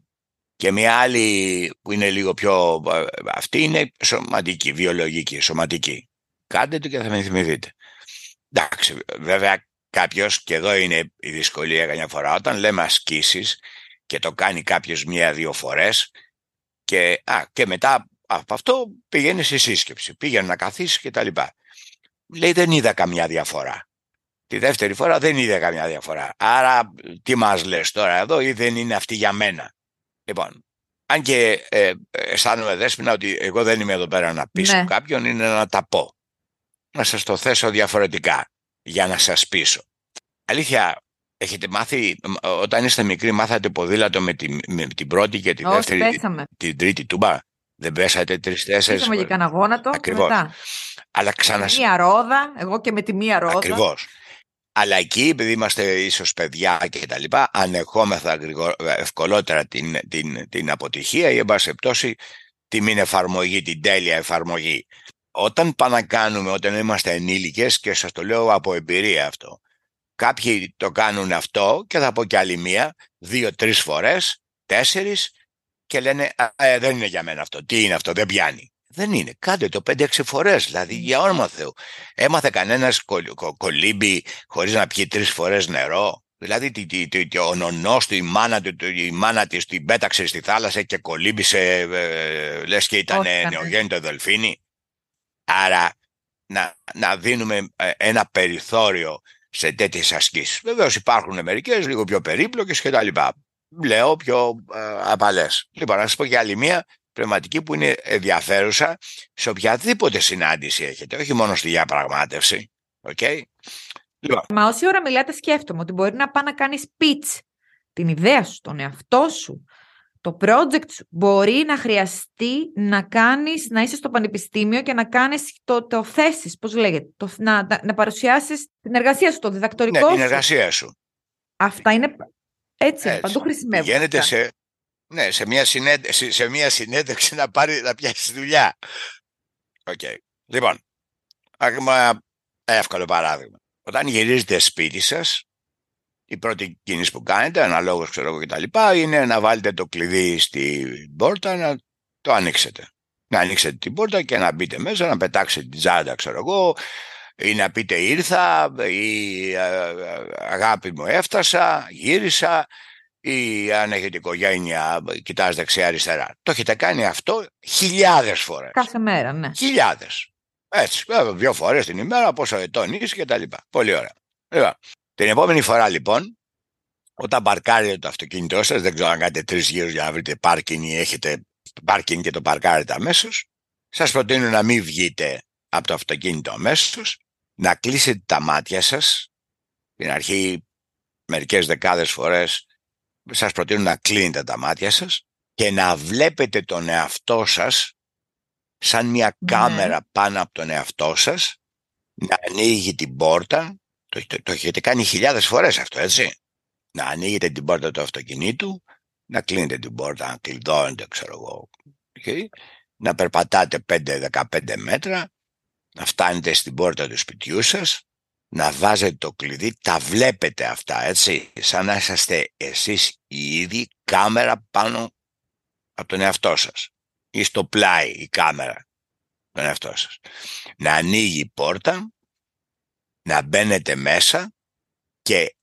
Και μια άλλη που είναι λίγο πιο... Αυτή είναι σωματική, βιολογική, σωματική. Κάντε το και θα με θυμηθείτε. Εντάξει, βέβαια κάποιος, και εδώ είναι η δυσκολία καμιά φορά, όταν λέμε ασκήσεις και το κάνει κάποιος μία-δύο φορές και, και μετά από αυτό πηγαίνεις στη σύσκεψη. Πήγαινε να καθίσεις και τα λοιπά. Λέει δεν είδα καμιά διαφορά. Τη δεύτερη φορά δεν είδα καμιά διαφορά. Άρα τι μας λες τώρα εδώ ή δεν είναι αυτή για μένα; Λοιπόν, αν και ε, αισθάνομαι δέσποινα ότι εγώ δεν είμαι εδώ πέρα να πείσω ναι. κάποιον, είναι να τα πω να σας το θέσω διαφορετικά για να σας πείσω. Αλήθεια, έχετε μάθει, όταν είστε μικροί μάθατε ποδήλατο με την, με την πρώτη και τη δεύτερη, την τρίτη τούμπα; Δεν πέσατε τρει-τέσσερι. Πέσαμε για κανένα γόνατο. Ακριβώς. Αλλά ξανα... Μία ρόδα, εγώ και με τη μία ρόδα. Ακριβώς. Αλλά εκεί, επειδή είμαστε ίσως παιδιά και τα λοιπά, ανεχόμεθα ευκολότερα την, την, την αποτυχία ή, εν πάση πτώση, τη μην εφαρμογή, την τέλεια εφαρμογή. Όταν πάμε κάνουμε όταν είμαστε ενήλικες και σας το λέω από εμπειρία αυτό κάποιοι το κάνουν αυτό και θα πω κι άλλη μία δύο-τρεις φορές, τέσσερις και λένε ε, δεν είναι για μένα αυτό, τι είναι αυτό, δεν πιάνει δεν είναι, κάντε το πέντε-έξι φορές δηλαδή για όνομα Θεού έμαθε κανένας κολύμπι χωρίς να πιει τρεις φορές νερό Δηλαδή ο νονός του, η μάνα, του, η μάνα της την πέταξε στη θάλασσα και κολύμπησε, ε, λες και ήταν νεογέννητο δελφίνι. Άρα να, να δίνουμε ε, ένα περιθώριο σε τέτοιες ασκήσεις. Βεβαίως υπάρχουν μερικές λίγο πιο περίπλοκες κτλ. Λέω πιο ε, απαλές. Λοιπόν, να σας πω και άλλη μία πνευματική που είναι ενδιαφέρουσα σε οποιαδήποτε συνάντηση έχετε, όχι μόνο στη διαπραγμάτευση. Okay? Λοιπόν. Μα όση ώρα μιλάτε, σκέφτομαι ότι μπορεί να πάει να κάνει pitch την ιδέα σου, τον εαυτό σου, το project σου μπορεί να χρειαστεί να κάνεις, να είσαι στο πανεπιστήμιο και να κάνεις το, το θέσεις, πώς λέγεται, το, να, να, παρουσιάσεις την εργασία σου, το διδακτορικό ναι, σου. την εργασία σου. Αυτά είναι έτσι, έτσι. παντού χρησιμεύουν. Γίνεται σε, ναι, σε, μια συνέντευξη, σε μια συνέντευξη να, πάρει, να πιάσει δουλειά. Okay. Λοιπόν, ακόμα εύκολο παράδειγμα. Όταν γυρίζετε σπίτι σας η πρώτη κίνηση που κάνετε, αναλόγως ξέρω εγώ κτλ. είναι να βάλετε το κλειδί στην πόρτα να το ανοίξετε. Να ανοίξετε την πόρτα και να μπείτε μέσα, να πετάξετε την τσάντα ξέρω εγώ ή να πείτε ήρθα ή αγάπη μου έφτασα, γύρισα ή αν έχετε οικογένεια κοιτάς δεξιά αριστερά. Το έχετε κάνει αυτό χιλιάδες φορές. Κάθε μέρα, ναι. Χιλιάδες. Έτσι, δύο φορές την ημέρα, πόσο ετών είσαι και τα λοιπά. Πολύ ωραία. Λοιπόν, την επόμενη φορά λοιπόν, όταν παρκάρετε το αυτοκίνητό σας, δεν ξέρω αν κάνετε τρεις γύρους για να βρείτε πάρκινγκ ή έχετε πάρκινγκ και το παρκάρετε αμέσως, σας προτείνω να μην βγείτε από το αυτοκίνητο αμέσως, να κλείσετε τα μάτια σας. Στην αρχή μερικές δεκάδες φορές σας προτείνω να κλείνετε τα μάτια σας και να βλέπετε τον εαυτό σας σαν μια ναι. κάμερα πάνω από τον εαυτό σας να ανοίγει την πόρτα το, το, το έχετε κάνει χιλιάδες φορές αυτό έτσι να ανοίγετε την πόρτα του αυτοκινήτου να κλείνετε την πόρτα να κλειδώνετε ξέρω εγώ okay. να περπατάτε 5-15 μέτρα να φτάνετε στην πόρτα του σπιτιού σας να βάζετε το κλειδί, τα βλέπετε αυτά, έτσι, σαν να είσαστε εσείς οι ίδιοι κάμερα πάνω από τον εαυτό σας ή στο πλάι η κάμερα τον εαυτό σας. Να ανοίγει η πόρτα, να μπαίνετε μέσα και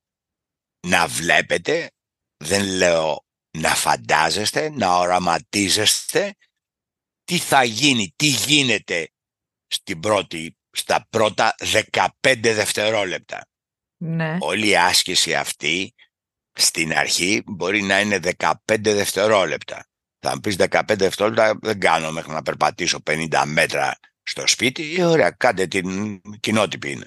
να βλέπετε, δεν λέω να φαντάζεστε, να οραματίζεστε τι θα γίνει, τι γίνεται στην πρώτη στα πρώτα 15 δευτερόλεπτα. Ναι. Όλη η άσκηση αυτή στην αρχή μπορεί να είναι 15 δευτερόλεπτα. Θα μου πεις 15 δευτερόλεπτα δεν κάνω μέχρι να περπατήσω 50 μέτρα στο σπίτι. Ή ε, ωραία, κάντε την κοινότυπη είναι.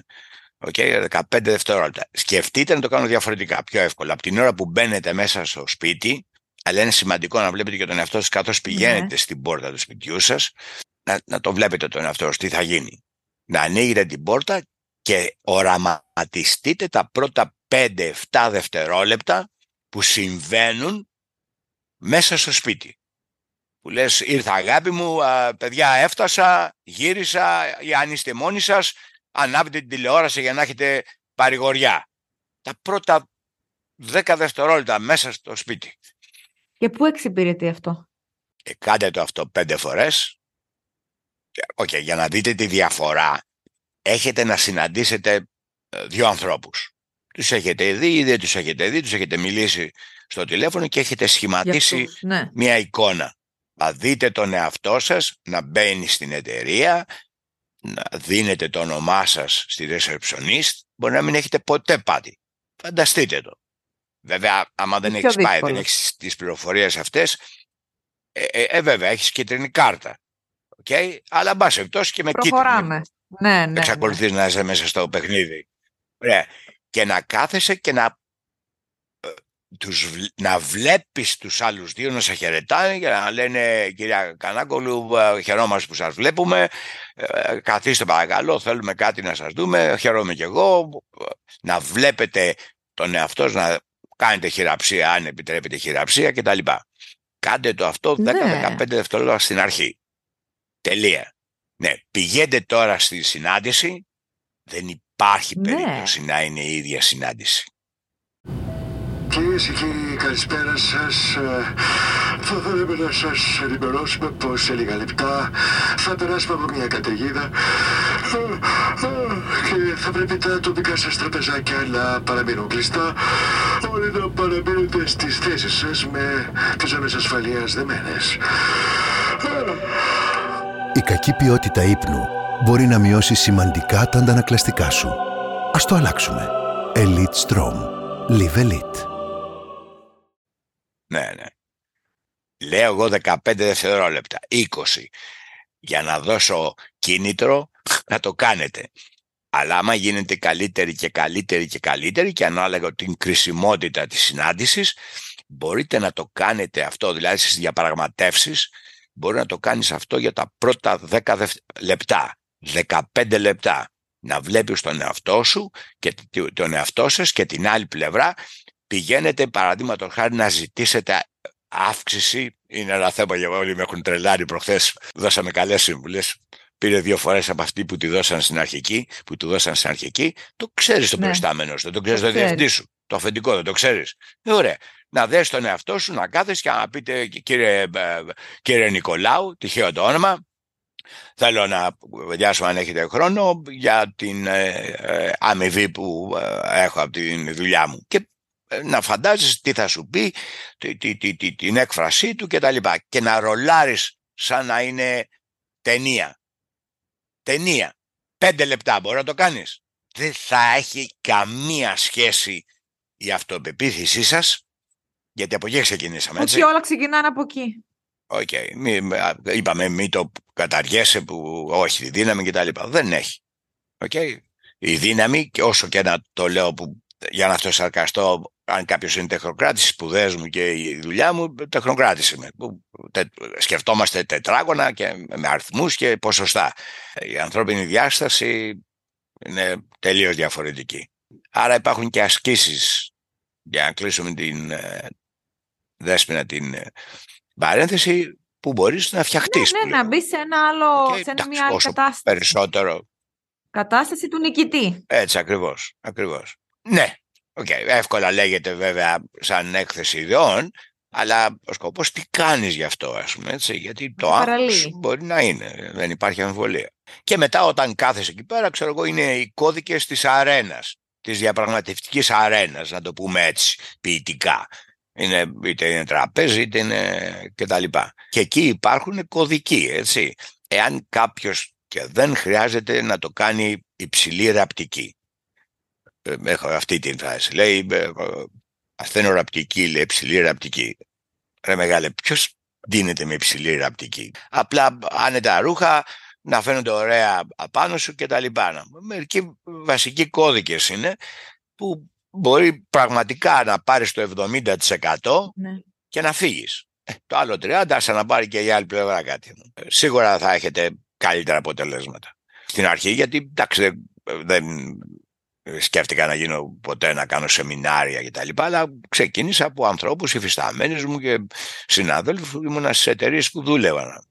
Okay, 15 δευτερόλεπτα. Σκεφτείτε να το κάνω διαφορετικά, πιο εύκολα. Από την ώρα που μπαίνετε μέσα στο σπίτι, αλλά είναι σημαντικό να βλέπετε και τον εαυτό σας καθώς πηγαίνετε ναι. στην πόρτα του σπιτιού σας, να, να το βλέπετε τον εαυτό σας, τι θα γίνει να ανοίγετε την πόρτα και οραματιστείτε τα πρώτα 5-7 δευτερόλεπτα που συμβαίνουν μέσα στο σπίτι. Που λες ήρθα αγάπη μου, παιδιά έφτασα, γύρισα ή αν είστε μόνοι σας, ανάβετε την τηλεόραση για να έχετε παρηγοριά. Τα πρώτα 10 δευτερόλεπτα μέσα στο σπίτι. Και πού εξυπηρετεί αυτό; Και κάντε το αυτό πέντε φορές okay, για να δείτε τη διαφορά έχετε να συναντήσετε ε, δύο ανθρώπους. Τους έχετε δει ή δεν τους έχετε δει, τους έχετε μιλήσει στο τηλέφωνο και έχετε σχηματίσει ναι. μια εικόνα. Να δείτε τον εαυτό σας να μπαίνει στην εταιρεία, να δίνετε το όνομά σας στη receptionist, μπορεί να μην έχετε ποτέ πάτη. Φανταστείτε το. Βέβαια, άμα δεν έχεις πάει, δεν έχεις τις πληροφορίες αυτές, ε, ε, ε βέβαια, έχεις κίτρινη κάρτα. Okay? Αλλά μπας εκτός και με Προχωράμε. Ναι, ναι, Εξακολουθείς ναι. να είσαι μέσα στο παιχνίδι. Ωραία. Και να κάθεσαι και να, ε, τους, να βλέπεις τους άλλους δύο να σε χαιρετάνε και να λένε κυρία Κανάκολου ε, χαιρόμαστε που σας βλέπουμε ε, καθίστε παρακαλώ θέλουμε κάτι να σας δούμε χαίρομαι και εγώ να βλέπετε τον εαυτό να κάνετε χειραψία αν επιτρέπετε χειραψία κτλ. Κάντε το αυτό 10-15 ναι. δευτερόλεπτα στην αρχή. Τελεία. Ναι, πηγαίνετε τώρα στη συνάντηση, δεν υπάρχει ναι. περίπτωση να είναι η ίδια συνάντηση. Κυρίες και κύριοι, καλησπέρα σας. Ε, θα θέλαμε να σας ενημερώσουμε πως σε λίγα λεπτά θα περάσουμε από μια καταιγίδα ε, ε, και θα πρέπει τα τοπικά σας τραπεζάκια να παραμείνουν κλειστά. Όλοι να παραμείνετε στις θέσεις σας με τις ζώνε ασφαλείας δεμένες. Η κακή ποιότητα ύπνου μπορεί να μειώσει σημαντικά τα αντανακλαστικά σου. Ας το αλλάξουμε. Elite Strom. Live Elite. Ναι, ναι. Λέω εγώ 15 δευτερόλεπτα, 20, για να δώσω κίνητρο να το κάνετε. Αλλά άμα γίνετε καλύτερη και καλύτερη και καλύτερη και ανάλογα την κρισιμότητα της συνάντησης, μπορείτε να το κάνετε αυτό, δηλαδή στις διαπραγματεύσεις, μπορεί να το κάνεις αυτό για τα πρώτα 10 λεπτά, 15 λεπτά. Να βλέπεις τον εαυτό σου και τον εαυτό σας και την άλλη πλευρά πηγαίνετε παραδείγματο χάρη να ζητήσετε αύξηση. Είναι ένα θέμα για όλοι με έχουν τρελάρει προχθές. Δώσαμε καλές συμβουλές. Πήρε δύο φορές από αυτή που τη δώσαν στην αρχική, που του δώσαν στην αρχική. Το ξέρεις το ναι. προϊστάμενο σου, το ξέρεις το διευθυντή σου. το αφεντικό, δεν το ξέρεις. Ε, ωραία. Να δες τον εαυτό σου, να κάθεσαι και να πείτε κύριε, ε, κύριε Νικολάου, τυχαίο το όνομα, θέλω να κουβεντιάσουμε αν έχετε χρόνο για την ε, ε αμοιβή που έχω από τη δουλειά μου. Και να φαντάζεσαι τι θα σου πει, τη, τη, τη, την έκφρασή του κτλ. Και, και να ρολάρεις σαν να είναι ταινία. Ταινία. Πέντε λεπτά μπορεί να το κάνεις. Δεν θα έχει καμία σχέση η αυτοπεποίθησή σας, γιατί από εκεί ξεκινήσαμε, έτσι. Όχι όλα ξεκινάνε από εκεί. OK. Okay. Είπαμε μη το καταργέσαι που όχι, η δύναμη κτλ. Δεν έχει. Okay. Η δύναμη, και όσο και να το λέω που για να αυτοσαρκαστώ, αν κάποιος είναι τεχνοκράτης, οι σπουδές μου και η δουλειά μου, τεχνοκράτης είμαι. σκεφτόμαστε τετράγωνα και με αριθμούς και ποσοστά. Η ανθρώπινη διάσταση είναι τελείως διαφορετική. Άρα υπάρχουν και ασκήσεις για να κλείσουμε την ε, δέσποινα την ε, παρένθεση που μπορείς να φτιαχτείς. Ναι, ναι, να μπεις σε ένα άλλο, σε μια άλλη κατάσταση. Περισσότερο. Κατάσταση του νικητή. Έτσι ακριβώς, ακριβώς. Ναι, okay. εύκολα λέγεται βέβαια σαν έκθεση ιδεών, αλλά ο σκοπός τι κάνεις γι' αυτό, ας πούμε, έτσι, γιατί το άγχος μπορεί να είναι, δεν υπάρχει αμφιβολία. Και μετά όταν κάθεσαι εκεί πέρα, ξέρω εγώ, είναι οι κώδικες της αρένας, της διαπραγματευτικής αρένας, να το πούμε έτσι, ποιητικά. Είναι, είτε είναι τραπέζι, είτε είναι κτλ. Και εκεί υπάρχουν κωδικοί, έτσι. Εάν κάποιος και δεν χρειάζεται να το κάνει υψηλή ραπτική. Ε, έχω αυτή την φράση. Λέει, ε, ασθένω ραπτική, λέει υψηλή ραπτική. Ρε μεγάλε, ποιος δίνεται με υψηλή ραπτική; Απλά άνετα ρούχα, να φαίνονται ωραία απάνω σου και τα λοιπά. Μερικοί βασικοί κώδικες είναι που μπορεί πραγματικά να πάρεις το 70% ναι. και να φύγεις. Ε, το άλλο 30% σαν να πάρει και η άλλη πλευρά κάτι. Ε, σίγουρα θα έχετε καλύτερα αποτελέσματα. Στην αρχή γιατί εντάξει δεν σκέφτηκα να γίνω ποτέ να κάνω σεμινάρια και τα λοιπά, αλλά ξεκίνησα από ανθρώπους υφισταμένους μου και συνάδελφους που ήμουν στις εταιρείες που δούλευαν.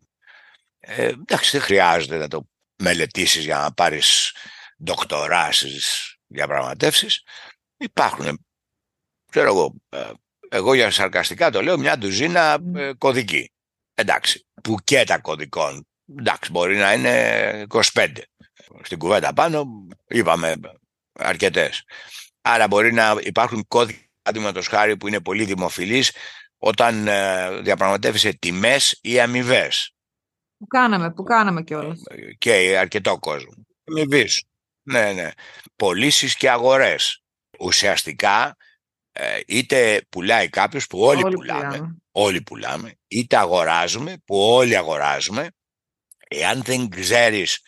Ε, εντάξει, δεν χρειάζεται να το μελετήσεις για να πάρεις ντοκτορά στις διαπραγματεύσεις. Υπάρχουν, ξέρω εγώ, ε, εγώ για σαρκαστικά το λέω, μια ντουζίνα ε, κωδική. Εντάξει, πουκέτα κωδικών. Εντάξει, μπορεί να είναι 25. Στην κουβέντα πάνω είπαμε αρκετές. Άρα μπορεί να υπάρχουν κώδικες, το χάρη, που είναι πολύ δημοφιλείς όταν ε, διαπραγματεύεσαι τιμές ή αμοιβές. Που κάναμε, που κάναμε κιόλας. Και αρκετό κόσμο. Αμοιβής. Ναι, ναι. Πωλήσεις και αγορές. Ουσιαστικά ε, είτε πουλάει κάποιος που όλοι, πουλάμε, όλοι πουλάμε, είτε αγοράζουμε που όλοι αγοράζουμε, εάν δεν ξέρεις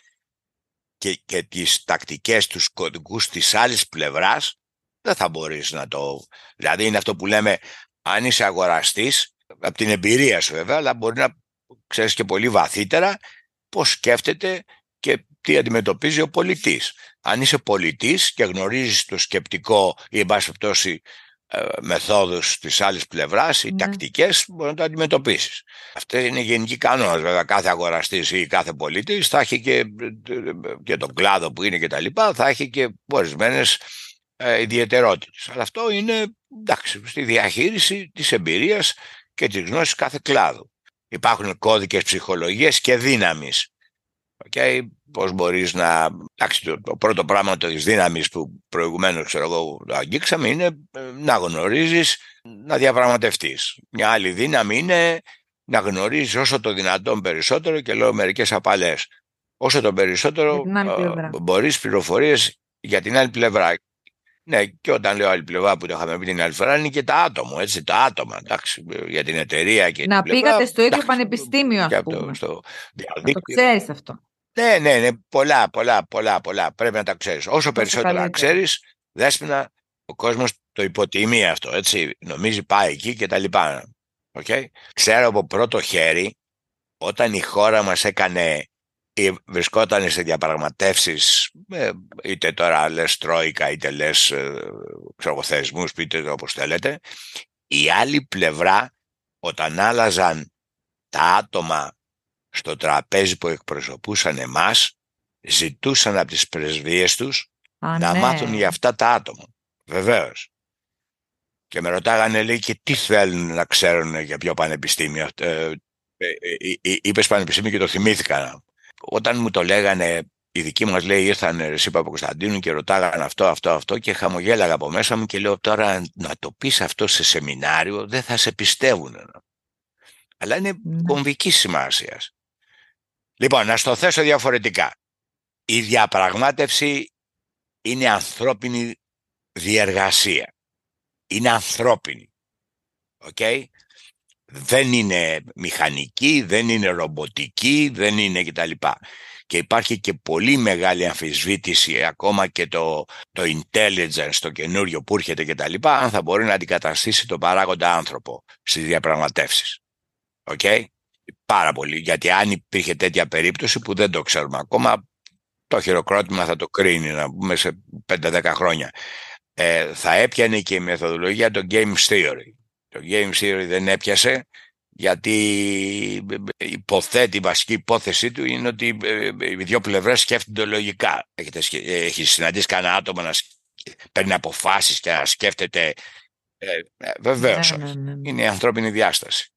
και, και τις τακτικές, τους κωδικούς της άλλης πλευράς, δεν θα μπορείς να το... Δηλαδή είναι αυτό που λέμε, αν είσαι αγοραστής, από την εμπειρία σου βέβαια, αλλά μπορεί να ξέρεις και πολύ βαθύτερα πώς σκέφτεται και τι αντιμετωπίζει ο πολιτής. Αν είσαι πολιτής και γνωρίζεις το σκεπτικό ή εν πάση πτώση ε, μεθόδους της άλλης πλευράς, οι ναι. τακτικές μπορεί να το αντιμετωπίσεις. Αυτή είναι γενική κανόνας. Βέβαια κάθε αγοραστής ή κάθε πολίτης θα έχει και, και τον κλάδο που είναι και τα λοιπά, θα έχει και ορισμένες ε, ιδιαιτερότητες. Αλλά αυτό είναι εντάξει, στη διαχείριση της εμπειρίας και της γνώσης κάθε κλάδου. Υπάρχουν κώδικες ψυχολογίας και δύναμης. Okay, πώς μπορείς να... Εντάξει, το, πρώτο πράγμα της δύναμης που προηγουμένως ξέρω εγώ το αγγίξαμε είναι ε, να γνωρίζεις να διαπραγματευτείς. Μια άλλη δύναμη είναι να γνωρίζεις όσο το δυνατόν περισσότερο και λέω μερικές απαλές. Όσο το περισσότερο ε, μπορείς πληροφορίες για την άλλη πλευρά. Ναι, και όταν λέω άλλη πλευρά που το είχαμε πει την άλλη φορά είναι και τα άτομα, έτσι, τα άτομα, εντάξει, για την εταιρεία και Να την πήγατε πλευρά, στο ίδιο εντάξει, πανεπιστήμιο, ας πούμε. Το, στο να το ξέρεις αυτό. Ναι, ναι, ναι, πολλά, πολλά, πολλά, πολλά. Πρέπει να τα ξέρεις. Όσο περισσότερα ξέρεις, δέσποινα, ο κόσμος το υποτιμεί αυτό, έτσι. Νομίζει πάει εκεί και τα λοιπά. Okay? Ξέρω από πρώτο χέρι, όταν η χώρα μας έκανε βρισκόταν σε διαπραγματεύσεις είτε τώρα λες τρόικα είτε λες ε, ξέρω, θεσμούς πείτε το όπως θέλετε η άλλη πλευρά όταν άλλαζαν τα άτομα στο τραπέζι που εκπροσωπούσαν εμάς ζητούσαν από τις πρεσβείες τους να ναι. μάθουν για αυτά τα άτομα. Βεβαίως. Και με ρωτάγανε, λέει, και τι θέλουν να ξέρουν για ποιο πανεπιστήμιο. Ε, ε, ε, ε είπες πανεπιστήμιο και το θυμήθηκα. Όταν μου το λέγανε, οι δικοί μας λέει ήρθαν εσύ Κωνσταντίνου και ρωτάγανε αυτό, αυτό, αυτό και χαμογέλαγα από μέσα μου και λέω τώρα να το πεις αυτό σε σεμινάριο δεν θα σε πιστεύουν. Αλλά είναι ναι. κομβικής σημασίας. Λοιπόν, να στο θέσω διαφορετικά. Η διαπραγμάτευση είναι ανθρώπινη διεργασία. Είναι ανθρώπινη. Okay? Δεν είναι μηχανική, δεν είναι ρομποτική, δεν είναι κτλ. Και υπάρχει και πολύ μεγάλη αμφισβήτηση ακόμα και το, το intelligence, το καινούριο που έρχεται κτλ. αν θα μπορεί να αντικαταστήσει το παράγοντα άνθρωπο στις διαπραγματεύσεις. Okay? Πάρα πολύ. Γιατί αν υπήρχε τέτοια περίπτωση που δεν το ξέρουμε ακόμα, το χειροκρότημα θα το κρίνει να πούμε σε 5-10 χρόνια. Ε, θα έπιανε και η μεθοδολογία το game theory. Το game theory δεν έπιασε γιατί υποθέτει, η βασική υπόθεσή του είναι ότι ε, οι δύο πλευρές σκέφτονται λογικά. Έχετε, έχει συναντήσει κανένα άτομο να παίρνει αποφάσεις και να σκέφτεται. Ε, ε βεβαίως ναι, ναι, ναι, ναι. Είναι η ανθρώπινη διάσταση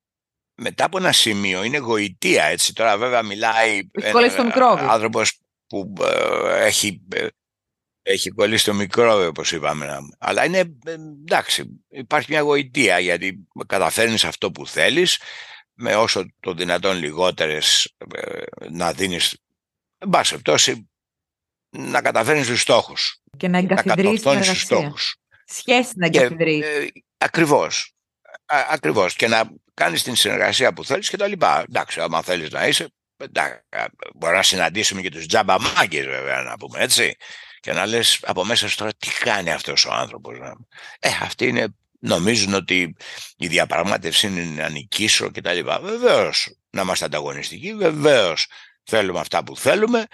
μετά από ένα σημείο είναι γοητεία έτσι. Τώρα βέβαια μιλάει ένα άνθρωπος που ε, έχει, ε, έχει κολλήσει το μικρόβιο όπως είπαμε αλλά είναι ε, εντάξει υπάρχει μια γοητεία γιατί καταφέρνεις αυτό που θέλεις με όσο το δυνατόν λιγότερες να δίνεις εν πάση πτώση να καταφέρνεις τους στόχους. Και να εγκαθιδρύσεις την εργασία. στόχους. σχέση να εγκαθιδρύσεις. ε, ακριβώς ακριβώς και να κάνεις την συνεργασία που θέλεις και τα λοιπά. Εντάξει, άμα θέλεις να είσαι, εντάξει, μπορεί να συναντήσουμε και τους τζάμπα βέβαια να πούμε έτσι και να λες από μέσα σου τώρα τι κάνει αυτός ο άνθρωπος. Ε, αυτοί είναι, νομίζουν ότι η διαπραγμάτευση είναι να νικήσω και τα λοιπά. Βεβαίως να είμαστε ανταγωνιστικοί, βεβαίως θέλουμε αυτά που θέλουμε,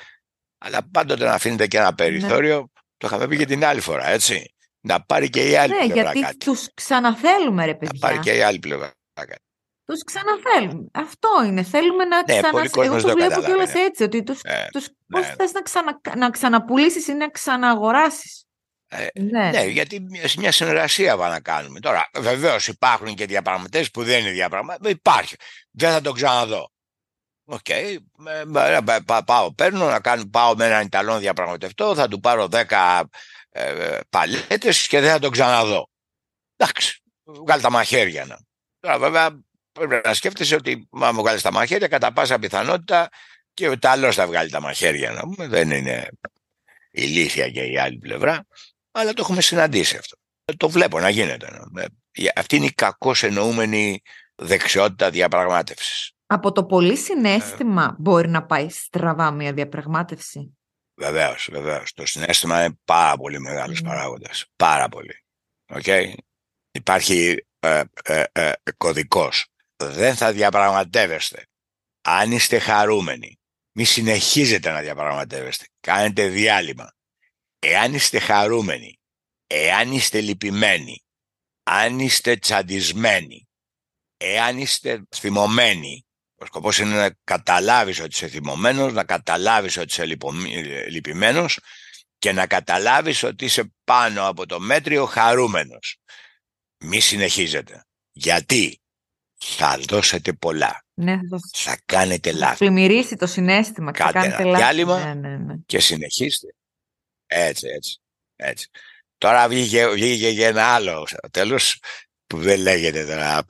αλλά πάντοτε να αφήνετε και ένα περιθώριο, ναι. το είχαμε πει και την άλλη φορά, έτσι. Να πάρει και η άλλη ναι, πλευρά γιατί τους ξαναθέλουμε ρε παιδιά. Να πάρει και η άλλη πλευρά κάτι. Τους ξαναθέλουμε. Αυτό είναι. Θέλουμε να ναι, ξανα... Εγώ το βλέπω κιόλας έτσι. Ότι τους, ε, τους... Ναι. Πώς θες να, ξανα... να ξαναπουλήσεις ή να ξαναγοράσεις. Ε, ναι. ναι, γιατί σε μια συνεργασία να να κάνουμε. Τώρα, βεβαίως υπάρχουν και διαπραγματεύσεις που δεν είναι διαπραγματεύσεις. Υπάρχει. Δεν θα το ξαναδώ. OK, okay. πάω, παίρνω να κάνω, πάω με έναν Ιταλό διαπραγματευτή, θα του πάρω 10 ε, παλέτες και δεν θα τον ξαναδώ. Εντάξει, βγάλει τα μαχαίρια να. Τώρα βέβαια πρέπει να σκέφτεσαι ότι μα μου βγάλεις τα μαχαίρια κατά πάσα πιθανότητα και ο Ιταλός θα βγάλει τα μαχαίρια να πούμε. Δεν είναι ηλίθια και η άλλη πλευρά, αλλά το έχουμε συναντήσει αυτό. Το βλέπω να γίνεται. Αυτή είναι η κακώ εννοούμενη δεξιότητα διαπραγμάτευσης. Από το πολύ συνέστημα μπορεί να πάει στραβά μια διαπραγμάτευση; Βεβαίως, βεβαίως. Το συνέστημα είναι πάρα πολύ μεγάλος mm. παράγοντας. Πάρα πολύ. Okay? Υπάρχει ε, ε, ε, κωδικός. Δεν θα διαπραγματεύεστε. Αν είστε χαρούμενοι, μη συνεχίζετε να διαπραγματεύεστε. Κάνετε διάλειμμα. Εάν είστε χαρούμενοι, εάν είστε λυπημένοι, αν είστε τσαντισμένοι, εάν είστε θυμωμένοι, ο σκοπός είναι να καταλάβεις ότι είσαι θυμωμένος, να καταλάβεις ότι είσαι λυπημένος και να καταλάβεις ότι είσαι πάνω από το μέτριο χαρούμενος μη συνεχίζετε. Γιατί θα δώσετε πολλά. Ναι, θα, κάνετε λάθη. Θα πλημμυρίσει το συνέστημα. Κάντε θα ένα διάλειμμα ναι, ναι, ναι. και συνεχίστε. Έτσι, έτσι, έτσι. Τώρα βγήκε, βγήκε για ένα άλλο τέλος που δεν λέγεται τώρα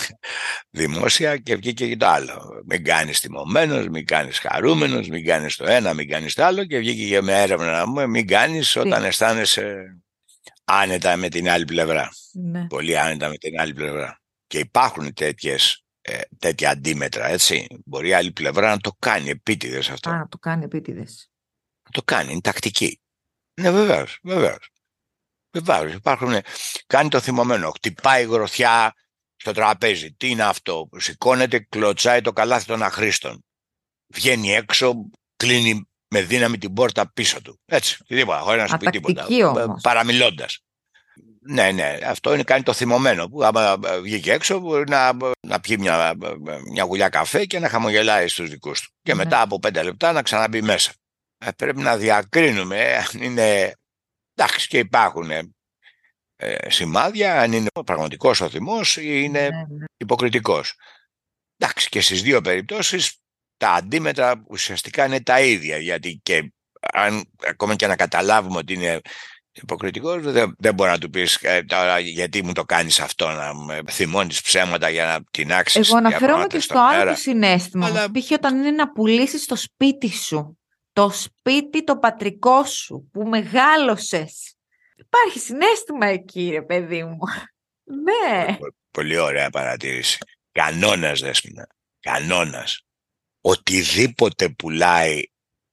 δημόσια και βγήκε και το άλλο. Μην κάνεις τιμωμένος, μην κάνεις χαρούμενος, μην κάνεις το ένα, μην κάνεις το άλλο και βγήκε για μια έρευνα να πούμε μην κάνεις όταν αισθάνεσαι άνετα με την άλλη πλευρά. Ναι. Πολύ άνετα με την άλλη πλευρά. Και υπάρχουν τέτοιες, ε, τέτοια αντίμετρα, έτσι. Μπορεί η άλλη πλευρά να το κάνει επίτηδες αυτό. Α, να το κάνει επίτηδες. Να το κάνει, είναι τακτική. Ναι, βεβαίως, βεβαίως. Βεβαίως, υπάρχουν, κάνει το θυμωμένο, χτυπάει γροθιά στο τραπέζι. Τι είναι αυτό, σηκώνεται, κλωτσάει το καλάθι των αχρήστων. Βγαίνει έξω, κλείνει με δύναμη την πόρτα πίσω του. Έτσι, τίποτα, χωρίς να σου πει τίποτα. Παραμιλώντας. Ναι, ναι, αυτό είναι κάνει το θυμωμένο που άμα βγήκε έξω μπορεί να, να πιει μια, μια γουλιά καφέ και να χαμογελάει στους δικούς του. Και ναι. μετά από πέντε λεπτά να ξαναμπεί μέσα. Ε, πρέπει να διακρίνουμε αν είναι... Εντάξει και υπάρχουν ε, σημάδια αν είναι πραγματικός ο θυμός ή είναι Ναι, ναι. υποκριτικός. Εντάξει, και στις δύο περιπτώσεις τα αντίμετρα ουσιαστικά είναι τα ίδια, γιατί και αν ακόμα και να καταλάβουμε ότι είναι υποκριτικός, δεν, δεν μπορεί να του πεις ε, τώρα γιατί μου το κάνεις αυτό, να με θυμώνεις ψέματα για να τεινάξεις Εγώ αναφέρομαι και διαπραγμάτευση στο στον άλλο αέρα. το συνέστημα. Αλλά- Αλλά... Π.χ. όταν είναι να πουλήσεις το σπίτι σου. Το σπίτι το πατρικό σου που μεγάλωσες. Υπάρχει συνέστημα εκεί, ρε παιδί μου. ναι. Πολύ ωραία παρατήρηση. Κανόνας, Δέσποινα. Κανόνας. Οτιδήποτε πουλάει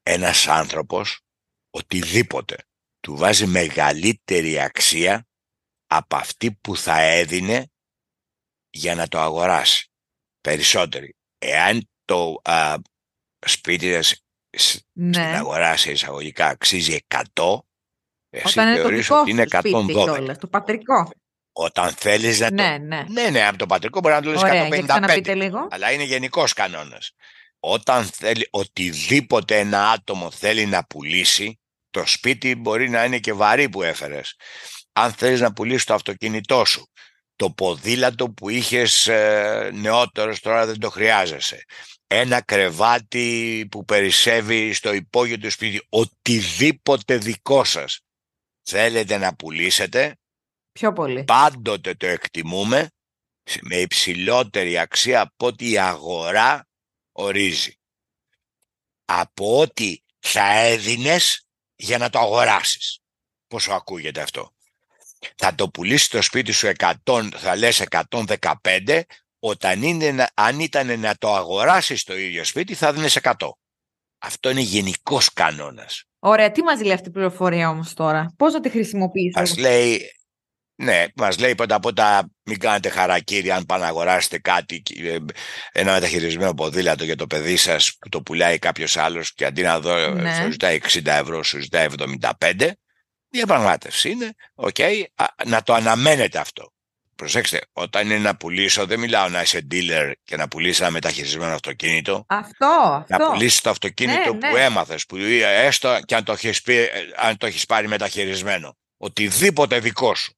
ένας άνθρωπος, οτιδήποτε, του βάζει μεγαλύτερη αξία από αυτή που θα έδινε για να το αγοράσει. Περισσότερη. Εάν το α, σπίτι σας σ- στην ναι. αγορά σε εισαγωγικά αξίζει 100, εσύ Όταν είναι το θεωρείς δικό ότι είναι σου σπίτι 112. κιόλας, το πατρικό. Όταν θέλεις να το Ναι, ναι. ναι, ναι, από το πατρικό μπορεί να το λες Ωραία, για 155. ξαναπείτε λίγο. Αλλά είναι γενικός κανόνας. Όταν θέλει οτιδήποτε ένα άτομο θέλει να πουλήσει, το σπίτι μπορεί να είναι και βαρύ που έφερες. Αν θέλεις να πουλήσεις το αυτοκίνητό σου, το ποδήλατο που είχες ε, νεότερος τώρα δεν το χρειάζεσαι. Ένα κρεβάτι που περισσεύει στο υπόγειο του σπίτι, οτιδήποτε δικό σας θέλετε να πουλήσετε, Πιο πολύ. πάντοτε το εκτιμούμε με υψηλότερη αξία από ό,τι η αγορά ορίζει. Από ό,τι θα έδινες για να το αγοράσεις. Πόσο ακούγεται αυτό; Θα το πουλήσεις το σπίτι σου 100, θα λες 115, όταν είναι, να- αν ήταν να το αγοράσεις το ίδιο σπίτι θα δίνεις 100. Αυτό είναι γενικός κανόνας. Ωραία, τι μας λέει αυτή η πληροφορία όμως τώρα; Πώς να τη χρησιμοποιήσω; Μας λέει, ναι, μας λέει πρώτα απ' όλα μην κάνετε χαρακτήρι αν πάνε να αγοράσετε κάτι, ε, ένα μεταχειρισμένο ποδήλατο για το παιδί σας που το πουλάει κάποιος άλλος και αντί να δω, Ναι. σου ζητάει 60 ευρώ, σου ζητάει 75. Διαπραγμάτευση είναι, οκ, α, να το αναμένετε αυτό. Προσέξτε, όταν είναι να πουλήσω, δεν μιλάω να είσαι dealer και να πουλήσεις ένα μεταχειρισμένο αυτοκίνητο. Αυτό, Να αυτό. πουλήσεις το αυτοκίνητο Ναι, που ναι. έμαθες, που ε, έστω και αν το έχεις, πει, ε, αν το έχεις πάρει μεταχειρισμένο. Οτιδήποτε δικό σου.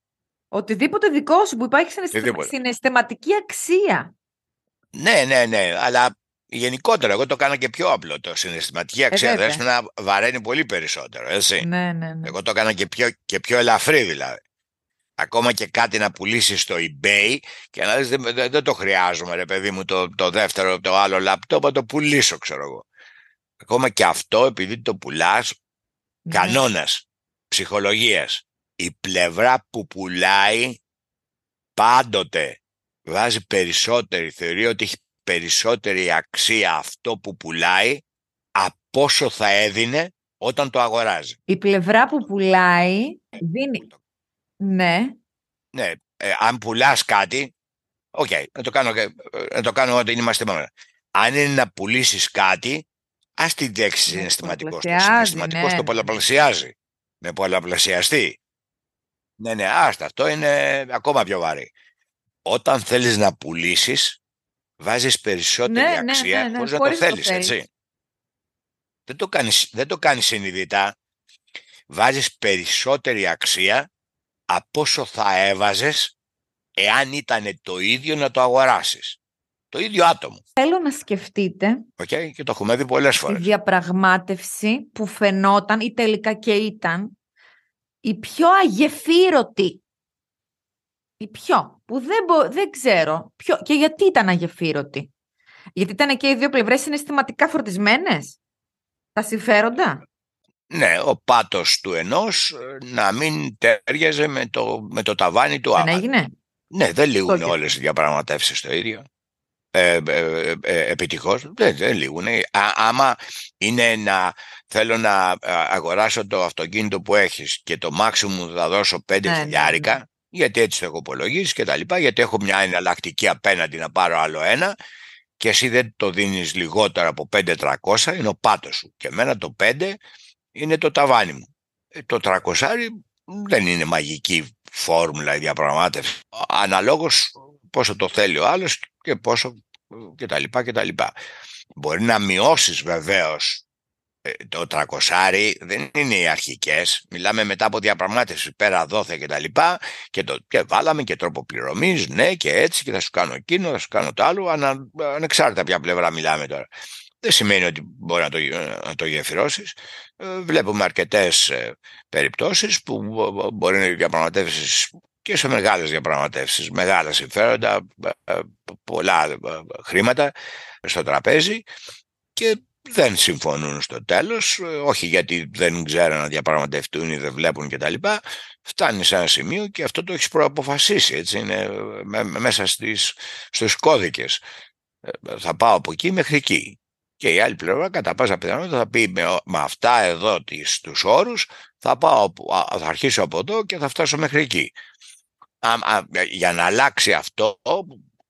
Οτιδήποτε δικό σου που υπάρχει συναισθημα- Οτιδήποτε. συναισθηματική αξία. Ναι, ναι, ναι, αλλά γενικότερα εγώ το κάνω και πιο απλό. Το συναισθηματική αξία βέβαια. δεν να βαραίνει πολύ περισσότερο, έτσι. Ναι, ναι, ναι. Εγώ το έκανα και πιο, και πιο ελαφρύ δηλαδή. Ακόμα και κάτι να πουλήσεις στο eBay και να δεις δεν, δεν, δεν το χρειάζομαι ρε παιδί μου το, το δεύτερο, το άλλο λάπτοπ, να το πουλήσω ξέρω εγώ. Ακόμα και αυτό επειδή το πουλάς, Ναι. κανόνας ψυχολογίας. Η πλευρά που πουλάει πάντοτε βάζει περισσότερη, θεωρεί ότι έχει περισσότερη αξία αυτό που πουλάει από όσο θα έδινε όταν το αγοράζει. Η πλευρά που πουλάει δίνει. Ναι, Ναι, ε, αν πουλάς κάτι, οκ, να το κάνω, και- ε, να το κάνω όταν είμαστε μόνο. Αν είναι να πουλήσεις κάτι, ας την λέξη Ναι, συναισθηματικός. Το πολλαπλασιάζει, συναισθηματικός ναι, το ναι. πολλαπλασιάζει. Με πολλαπλασιαστή. Ναι, ναι, άστα, αυτό είναι ακόμα πιο βαρύ. Όταν θέλεις να πουλήσεις, βάζεις περισσότερη Ναι, ναι, αξία ναι, ναι, χωρίς να το χωρίς να το θέλεις, θέλεις. έτσι. Δεν το κάνεις, δεν το κάνεις συνειδητά. Βάζεις περισσότερη αξία από όσο θα έβαζες εάν ήταν το ίδιο να το αγοράσεις. Το ίδιο άτομο. θέλω να σκεφτείτε οκ, Και το έχουμε δει πολλές τη φορές. διαπραγμάτευση που φαινόταν ή τελικά και ήταν η πιο αγεφύρωτη. Η πιο, που δεν, μπο- δεν ξέρω. Ποιο, και γιατί ήταν αγεφύρωτη. Γιατί ήταν και οι δύο πλευρές συναισθηματικά φορτισμένες. Τα συμφέροντα. Ναι, ο πάτος του ενός ε, να μην τέριαζε με το, με το ταβάνι του Δεν άλλου. έγινε; Ναι, δεν λήγουν και όλες οι διαπραγματεύσεις το ίδιο. Ε, ε, ε, ε, επιτυχώς. Δεν, δεν λήγουν. Α, άμα είναι να θέλω να ε, αγοράσω το αυτοκίνητο που έχεις και το maximum μου θα δώσω 5 Ναι, ναι, χιλιάρικα, γιατί έτσι το έχω υπολογίσει και τα λοιπά, γιατί έχω μια εναλλακτική απέναντι να πάρω άλλο ένα και εσύ δεν το δίνεις λιγότερο από 5-300, είναι ο πάτος σου. Και εμένα το 5 είναι το ταβάνι μου. Ε, το 300 δεν είναι μαγική φόρμουλα η διαπραγμάτευση. Αναλόγως πόσο το θέλει ο άλλος και πόσο και τα λοιπά και τα λοιπά. Μπορεί να μειώσεις βεβαίως το τρακοσάρι δεν είναι οι αρχικές. Μιλάμε μετά από διαπραγμάτευση πέρα δόθε και τα λοιπά και, το, και βάλαμε και τρόπο πληρωμής, ναι και έτσι και θα σου κάνω εκείνο, θα σου κάνω το άλλο, ανα, ανεξάρτητα ποια πλευρά μιλάμε τώρα. Δεν σημαίνει ότι μπορεί να το, να το γεφυρώσεις. Ε, βλέπουμε αρκετές ε, περιπτώσεις που μπορεί να είναι διαπραγματεύσεις και σε μεγάλες διαπραγματεύσεις, μεγάλα συμφέροντα, ε, πολλά χρήματα στο τραπέζι και δεν συμφωνούν στο τέλος, όχι γιατί δεν ξέρουν να διαπραγματευτούν ή δεν βλέπουν κτλ. Φτάνει σε ένα σημείο και αυτό το έχεις προαποφασίσει, έτσι, είναι μέσα στις, στους κώδικες. Θα πάω από εκεί μέχρι εκεί. Και η άλλη πλευρά κατά πάσα πιθανότητα θα πει με, με αυτά εδώ τις, τους όρους θα, πάω, θα αρχίσω από εδώ και θα φτάσω μέχρι εκεί. Α, α, για να αλλάξει αυτό,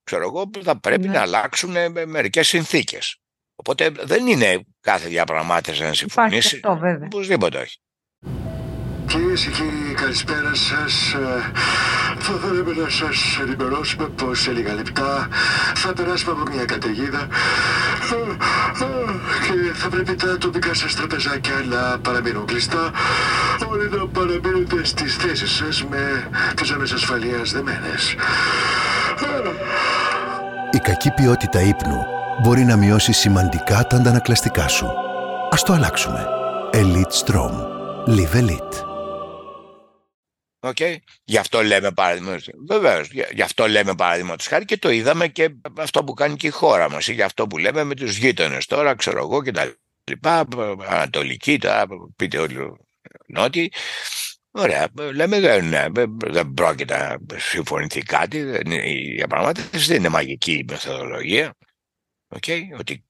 ξέρω εγώ, θα πρέπει ναι. να αλλάξουν μερικές συνθήκες. Οπότε δεν είναι κάθε διαπραγμάτευση να συμφωνήσει. Αυτό, βέβαια. Οπωσδήποτε όχι. Κυρίες και κύριοι, καλησπέρα σας. Θα θέλαμε να σας ενημερώσουμε πως σε λίγα λεπτά θα περάσουμε από μια καταιγίδα και θα πρέπει τα τοπικά σας τραπεζάκια να παραμείνουν κλειστά. Όλοι να παραμείνετε στις θέσεις σας με τις ζώνε ασφαλείας δεμένες. Η κακή ποιότητα ύπνου μπορεί να μειώσει σημαντικά τα αντανακλαστικά σου. Ας το αλλάξουμε. Elite Strom. Live Elite. Okay. Γι' αυτό λέμε παράδειγμα. Βεβαίως, γι' αυτό λέμε παράδειγμα του χάρη και το είδαμε και αυτό που κάνει και η χώρα μας. Γι' αυτό που λέμε με τους γείτονες τώρα, ξέρω εγώ και τα λοιπά. Ανατολική, τώρα πείτε όλοι νότιοι. Ωραία. Λέμε δεν, δεν πρόκειται να συμφωνηθεί κάτι. Η διαπραγμάτευση δεν είναι μαγική μεθοδολογία. Okay. Ότι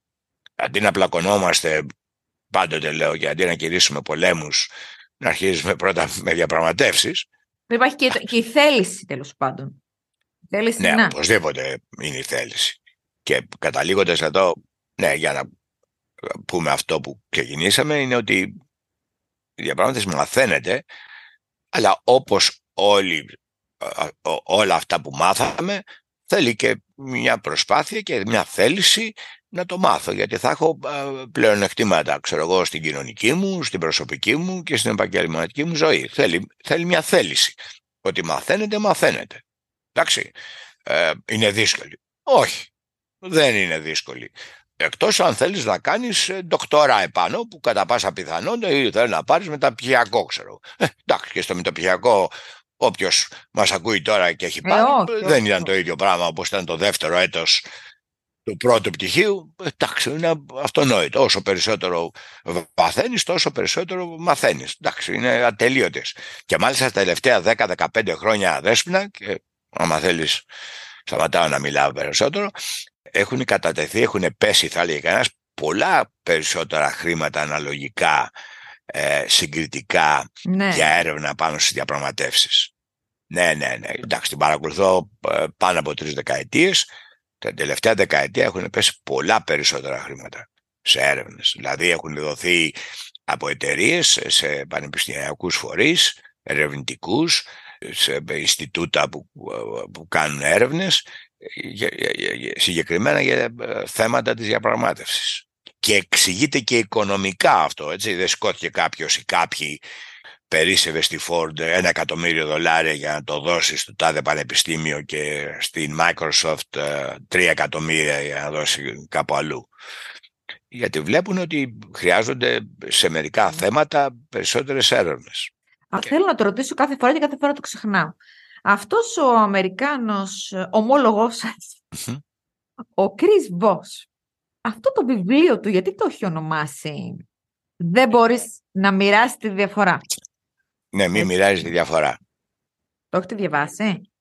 αντί να πλακωνόμαστε, πάντοτε λέω, και αντί να κηρύσουμε πολέμους, να αρχίζουμε πρώτα με διαπραγματεύσεις. Δεν υπάρχει και, και η θέληση τέλος πάντων. Θέληση, ναι, να. οπωσδήποτε είναι η θέληση. Και καταλήγοντας εδώ, ναι, για να πούμε αυτό που ξεκινήσαμε, είναι ότι η διαπραγμάτευση μαθαίνεται, αλλά όπως όλοι, όλα αυτά που μάθαμε, θέλει και μια προσπάθεια και μια θέληση να το μάθω γιατί θα έχω πλέον εκτίματα ξέρω εγώ στην κοινωνική μου, στην προσωπική μου και στην επαγγελματική μου ζωή. Θέλει, θέλει μια θέληση. Ότι μαθαίνετε, μαθαίνετε. Εντάξει, ε, είναι δύσκολη. Όχι, δεν είναι δύσκολη. Εκτός αν θέλεις να κάνεις ε, ντοκτορά επάνω που κατά πάσα πιθανότητα ή θέλεις να πάρεις μεταπτυχιακό ξέρω. Ε, εντάξει και στο μεταπτυχιακό Όποιος μας ακούει τώρα και έχει πάρει, δεν ήταν το ίδιο πράγμα όπως ήταν το δεύτερο έτος του πρώτου πτυχίου. Εντάξει, είναι αυτονόητο. Όσο περισσότερο βαθαίνει, τόσο περισσότερο μαθαίνεις. Εντάξει, είναι ατελείωτες. Και μάλιστα τα τελευταία 10-15 χρόνια δέσπινα, και άμα θέλεις, σταματάω να μιλάω περισσότερο, έχουν κατατεθεί, έχουν πέσει, θα έλεγε κανένας, πολλά περισσότερα χρήματα αναλογικά ε, συγκριτικά ναι. για έρευνα πάνω στις διαπραγματεύσεις. Ναι, ναι, ναι. Εντάξει, την παρακολουθώ ε, πάνω από τρεις δεκαετίες. Τα τελευταία δεκαετία έχουν πέσει πολλά περισσότερα χρήματα σε έρευνες. Δηλαδή έχουν δοθεί από εταιρείες σε πανεπιστημιακούς φορείς, ερευνητικούς, σε Ινστιτούτα που, που κάνουν έρευνες, συγκεκριμένα για ε, θέματα της διαπραγμάτευσης και εξηγείται και οικονομικά αυτό, έτσι. Δεν σκότηκε κάποιος ή κάποιοι περίσευε στη Ford ένα εκατομμύριο δολάρια για να το δώσεις στο τάδε πανεπιστήμιο και στην Microsoft ε, τρία εκατομμύρια για να δώσει κάπου αλλού. Γιατί βλέπουν ότι χρειάζονται σε μερικά θέματα περισσότερες έρευνες. Θέλω να το ρωτήσω κάθε φορά και κάθε φορά το ξεχνάω. Αυτός ο Αμερικάνος ομόλογός σας, ο Chris Voss, αυτό το βιβλίο του, γιατί το έχει ονομάσει; «Δεν μπορείς να μοιράσει τη διαφορά». Ναι, μην μοιράζεις τη διαφορά. Το έχετε διαβάσει;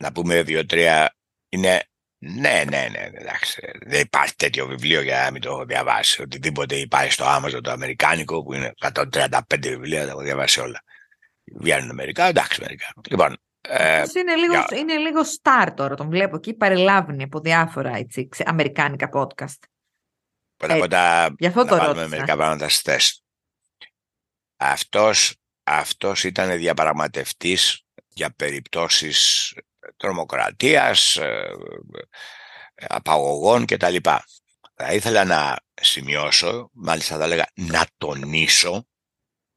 Να πούμε δύο-τρία. Είναι ναι, ναι, ναι, εντάξει. Δεν υπάρχει τέτοιο βιβλίο για να μην το έχω διαβάσει. Οτιδήποτε υπάρχει στο Amazon το Αμερικάνικο που είναι 135 βιβλία, τα έχω διαβάσει όλα. Βγαίνουν Αμερικά, εντάξει, Αμερικά. Λοιπόν, ε, είναι, λίγο, για... είναι λίγο star τώρα, τον βλέπω εκεί, παρελάβει από διάφορα έτσι, αμερικάνικα podcast. Πρώτα απ' όλα να βάλουμε μερικά πράγματα στις θέσεις. Αυτός, αυτός ήταν διαπραγματευτής για περιπτώσεις τρομοκρατίας, ε, απαγωγών κτλ. Θα ήθελα να σημειώσω, μάλιστα θα έλεγα να τονίσω,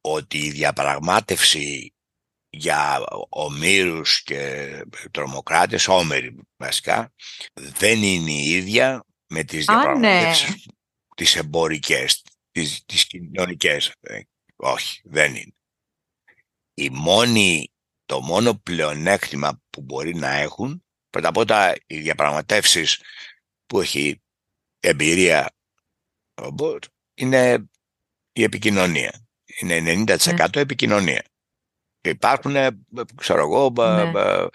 ότι η διαπραγμάτευση για ομήρους και τρομοκράτες, όμεροι βασικά, δεν είναι η ίδια με τις Α, ναι. διαπραγματεύσεις τις εμπορικές, τις, τις κοινωνικές. Ε, όχι, δεν είναι. Η μόνη, το μόνο πλεονέκτημα που μπορεί να έχουν, πρώτα απ' όλα οι διαπραγματεύσεις που έχει εμπειρία ο Μποτ, είναι η επικοινωνία. Είναι 90% επικοινωνία. Και υπάρχουν, ε, ξέρω εγώ, ε, Ναι. ε,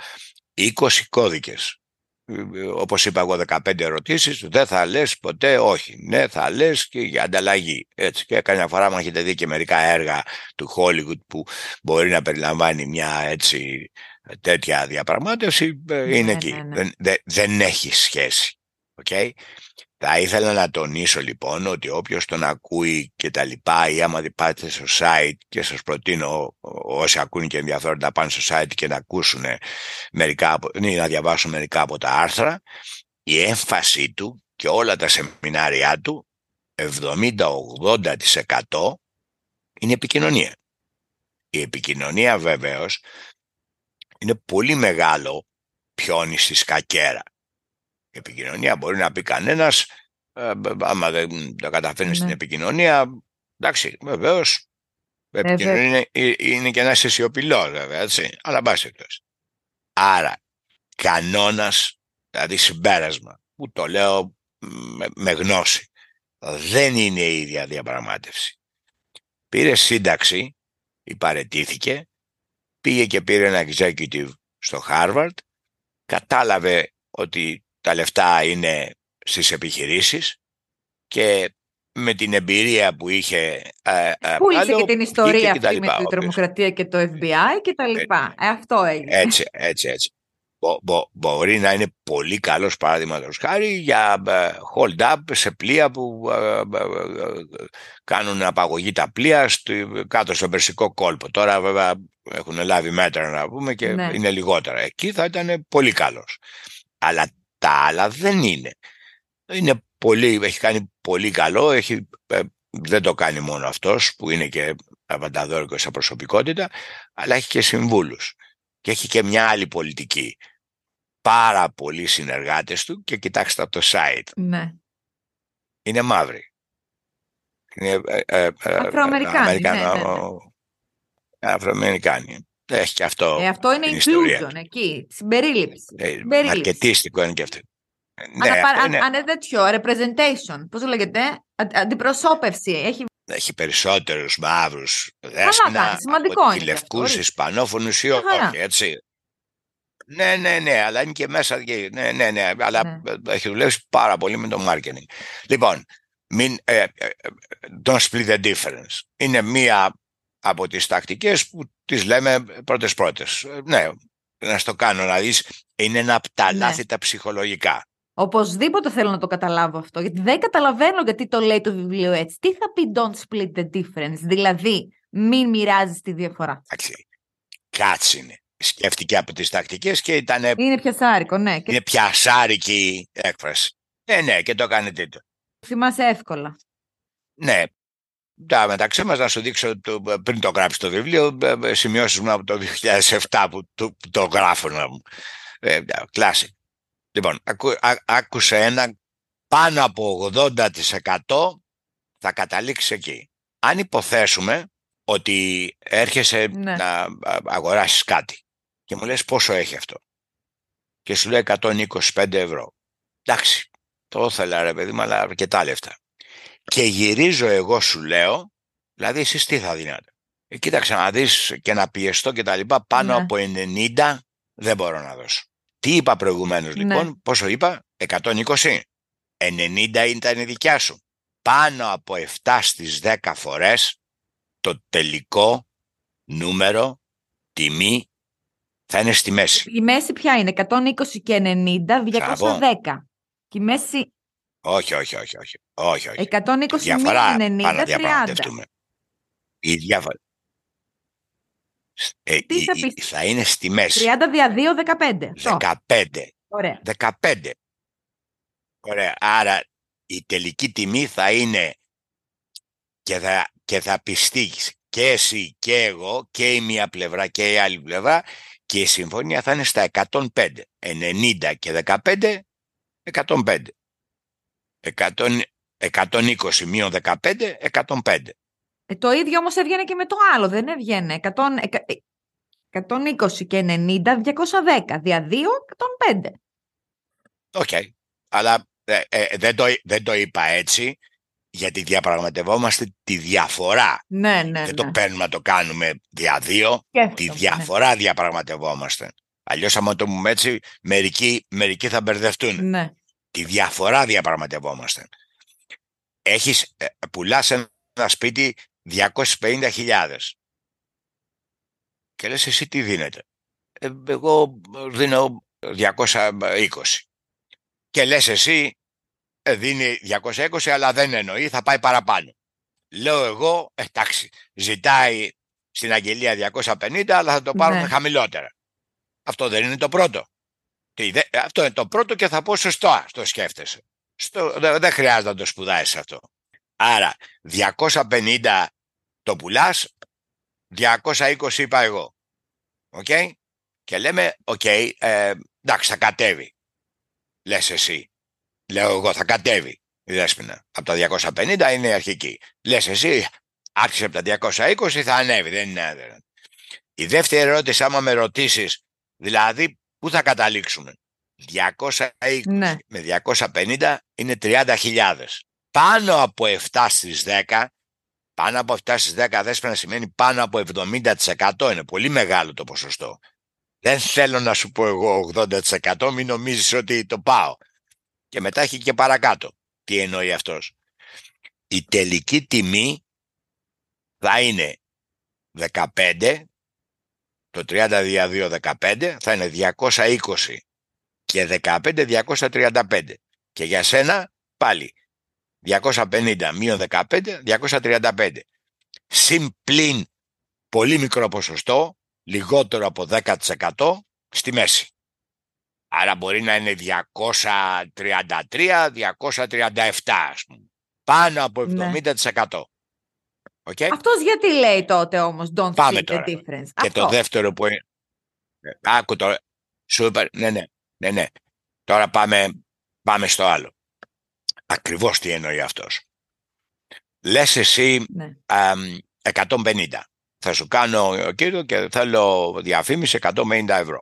20 κώδικες. Ε, Όπως είπα εγώ 15 ερωτήσεις, δεν θα λες ποτέ όχι. Ναι, θα λες και για ανταλλαγή. Έτσι. Και καμιά φορά μου έχετε δει και μερικά έργα του Hollywood που μπορεί να περιλαμβάνει μια έτσι τέτοια διαπραγμάτευση, ε, είναι Ναι, εκεί. ναι, ναι. Δεν, δεν, δεν έχει σχέση. Okay? Θα ήθελα να τονίσω λοιπόν ότι όποιος τον ακούει και τα λοιπά ή άμα πάτε στο site και σας προτείνω ό- όσοι ακούν και ενδιαφέρονται να πάνε στο site και να ακούσουν μερικά από, ή να διαβάσουν μερικά από τα άρθρα η έμφασή του και όλα τα σεμινάρια του 70-80% είναι επικοινωνία. Η επικοινωνία βεβαίως είναι πολύ μεγάλο πιόνι στη σκακέρα. Η επικοινωνία μπορεί να πει κανένας, ε, μπ- άμα δεν το καταφέρνει στην Ναι. επικοινωνία, εντάξει, βεβαίως, η Βέβαια. επικοινωνία είναι, ε, είναι και ένας σιωπηλό βέβαια, έτσι, αλλά μπας εκτός. Άρα, κανόνας, δηλαδή συμπέρασμα, που το λέω με, με γνώση, δεν είναι η ίδια διαπραγμάτευση. Πήρε σύνταξη, υπαρετήθηκε, πήγε και πήρε ένα executive στο Harvard, κατάλαβε ότι τα λεφτά είναι στις επιχειρήσεις και με την εμπειρία που είχε ε, ε, Πούλησε άλλο, και την ιστορία βγήκε και τα αυτή με λοιπά, την ο οποίος. τρομοκρατία και το FBI και τα λοιπά. Ε, αυτό έγινε. Έτσι, έτσι, έτσι. Μπο- μπο- μπορεί να είναι πολύ καλός παράδειγμα χάρη για ε, hold up σε πλοία που ε, ε, ε, κάνουν απαγωγή τα πλοία στο, κάτω στον Περσικό κόλπο. Τώρα βέβαια έχουν λάβει μέτρα να πούμε και Ναι. είναι λιγότερα. Εκεί θα ήταν πολύ καλός. Αλλά τα άλλα δεν είναι. Είναι πολύ, έχει κάνει πολύ καλό, έχει, ε, δεν το κάνει μόνο αυτός που είναι και απανταδόρικος σε προσωπικότητα, αλλά έχει και συμβούλους και έχει και μια άλλη πολιτική. Πάρα πολλοί συνεργάτες του και κοιτάξτε από το site. Ναι. Είναι μαύροι. Είναι ε, ε, ε, Αφροαμερικάνοι, Αμερικανο- ναι, ναι, Αφροαμερικάνοι. Έχει και αυτό. Ε, αυτό είναι την ιστορία inclusion εκεί. Συμπερίληψη. Ε, Συμπερίληψη. Αρκετίστικο είναι και αυτό. Ε, Ναι, Αναπα... αυτό αν, είναι- αν είναι τέτοιο, representation. Πώς το λέγεται, αν- αντιπροσώπευση. Έχει έχει περισσότερους μαύρους δέσποινα κάνει, σημαντικό από είναι τη και αυτό, λευκούς ορίστε. ισπανόφωνους ή Μια χαρά. όχι, έτσι. Ναι, ναι, ναι, αλλά είναι και μέσα, και- ναι, ναι, ναι, αλλά Ναι. έχει δουλέψει πάρα πολύ με το marketing. Λοιπόν, μην, ε, ε, ε, don't split the difference. Είναι μία από τις τακτικές που τις λέμε πρώτες-πρώτες. Ε, Ναι, να στο κάνω να δεις, είναι ένα από τα Ναι. λάθη τα ψυχολογικά. Οπωσδήποτε θέλω να το καταλάβω αυτό, γιατί δεν καταλαβαίνω γιατί το λέει το βιβλίο έτσι. Τι θα πει don't split the difference, δηλαδή μην μοιράζεις τη διαφορά. Εντάξει, κάτσε είναι. Σκέφτηκε από τις τακτικές και ήταν Είναι πιασάρικο, ναι, και Είναι πιασάρικη έκφραση. Ε, ναι, και το έκανε τίτλο. θυμάσαι εύκολα. Ναι. Τα μεταξύ μας να σου δείξω το, πριν το γράψεις το βιβλίο ε, ε, σημειώσεις μου από το 2007 που το, που το γράφω να μου. Ε, classic. Λοιπόν, ακού, α, άκουσε ένα πάνω από 80% θα καταλήξεις εκεί. Αν υποθέσουμε ότι έρχεσαι Ναι. να α, αγοράσεις κάτι και μου λες πόσο έχει αυτό και σου λέει 125 ευρώ. Εντάξει, το ήθελα ρε παιδί μου, αλλά αρκετά λεφτά. Και γυρίζω εγώ σου λέω, δηλαδή εσείς τι θα δίνατε. Ε, κοίταξε να δεις και να πιεστώ και τα λοιπά, πάνω Ναι. από 90 δεν μπορώ να δώσω. Τι είπα προηγουμένως Ναι. λοιπόν, πόσο είπα, 120. 90 ήταν η δικιά σου. Πάνω από 7 στις 10 φορές το τελικό νούμερο, τιμή, θα είναι στη μέση. Η μέση ποια είναι, 120 και 90, 210. Και η μέση Όχι, όχι, όχι, όχι. όχι, όχι. 120 διαφορά μείον πάμε να 90, 30. διαπραγματευτούμε. Η διαφορά. Ε, Τι η- θα η- πεις; θα είναι στη μέση. 30 δια 2, 15. Αυτό. 15. Ωραία. 15. Ωραία. Άρα η τελική τιμή θα είναι και θα, και θα πιστείς και εσύ και εγώ και η μία πλευρά και η άλλη πλευρά και η συμφωνία θα είναι στα 105. 90 και 15, 105. 100, 120 μείον 15, 105. Ε, το ίδιο όμως έβγαινε και με το άλλο, δεν έβγαινε. 100, 120 και 90, 210, δια 2, 105. OK, okay. αλλά ε, ε, δεν, το, δεν το είπα έτσι, γιατί διαπραγματευόμαστε τη διαφορά. Ναι, ναι, δεν το ναι. παίρνουμε να το κάνουμε δια δύο, Σκέφτομαι, τη ναι. διαφορά διαπραγματευόμαστε. Αλλιώς άμα το πούμε έτσι, μερικοί, μερικοί θα μπερδευτούν. Ναι. Τη διαφορά διαπραγματευόμαστε. Έχεις, ε, πουλάς ένα σπίτι 250.000 και λες εσύ τι δίνετε; Ε, εγώ δίνω 220 και λες εσύ ε, δίνει 220 αλλά δεν εννοεί θα πάει παραπάνω. Λέω εγώ εντάξει ζητάει στην αγγελία 250 αλλά θα το πάρουμε Ναι. χαμηλότερα. Αυτό δεν είναι το πρώτο. Τι, δε- αυτό είναι το πρώτο και θα πω σωστό, το σκέφτεσαι. Στο, δε- δεν χρειάζεται να το σπουδάσεις αυτό. Άρα 250 το πουλάς, 220 είπα εγώ. Οκ; Και λέμε, οκ, ε, εντάξει θα κατέβει. Λες εσύ. Λέω εγώ θα κατέβει η δέσποινα. Από τα 250 είναι η αρχική. Λες εσύ, άρχισε από τα 220 θα ανέβει. Δεν είναι άδερα. Η δεύτερη ερώτηση, άμα με ρωτήσεις, δηλαδή πού θα καταλήξουμε; 220 Ναι. με 250 είναι 30.000. Πάνω από 7 στις 10, πάνω από 7 στις 10 δέσποινα σημαίνει πάνω από 70%. Είναι πολύ μεγάλο το ποσοστό. Δεν θέλω να σου πω εγώ 80% μην νομίζεις ότι το πάω. Και μετά έχει και παρακάτω. Τι εννοεί αυτός; Η τελική τιμή θα είναι 15, το 30 δια 2 15, θα είναι 220 και 15 235. Και για σένα πάλι 250 μείον 15, 235. Συν πλην πολύ μικρό ποσοστό, λιγότερο από 10% στη μέση. Άρα μπορεί να είναι 233, 237 ας πούμε. Πάνω από Ναι. 70%. Οκ. Αυτός γιατί λέει τότε όμως don't Πάμε see the τώρα. difference. Και Αυτό. το δεύτερο που είναι... Ε, Άκου τώρα. Σου είπα, ναι, ναι, ναι, ναι. Τώρα πάμε, πάμε στο άλλο. Ακριβώς τι εννοεί αυτός. Λες εσύ Ναι. αμ, 150. Θα σου κάνω κύριο και θέλω διαφήμιση 150 ευρώ.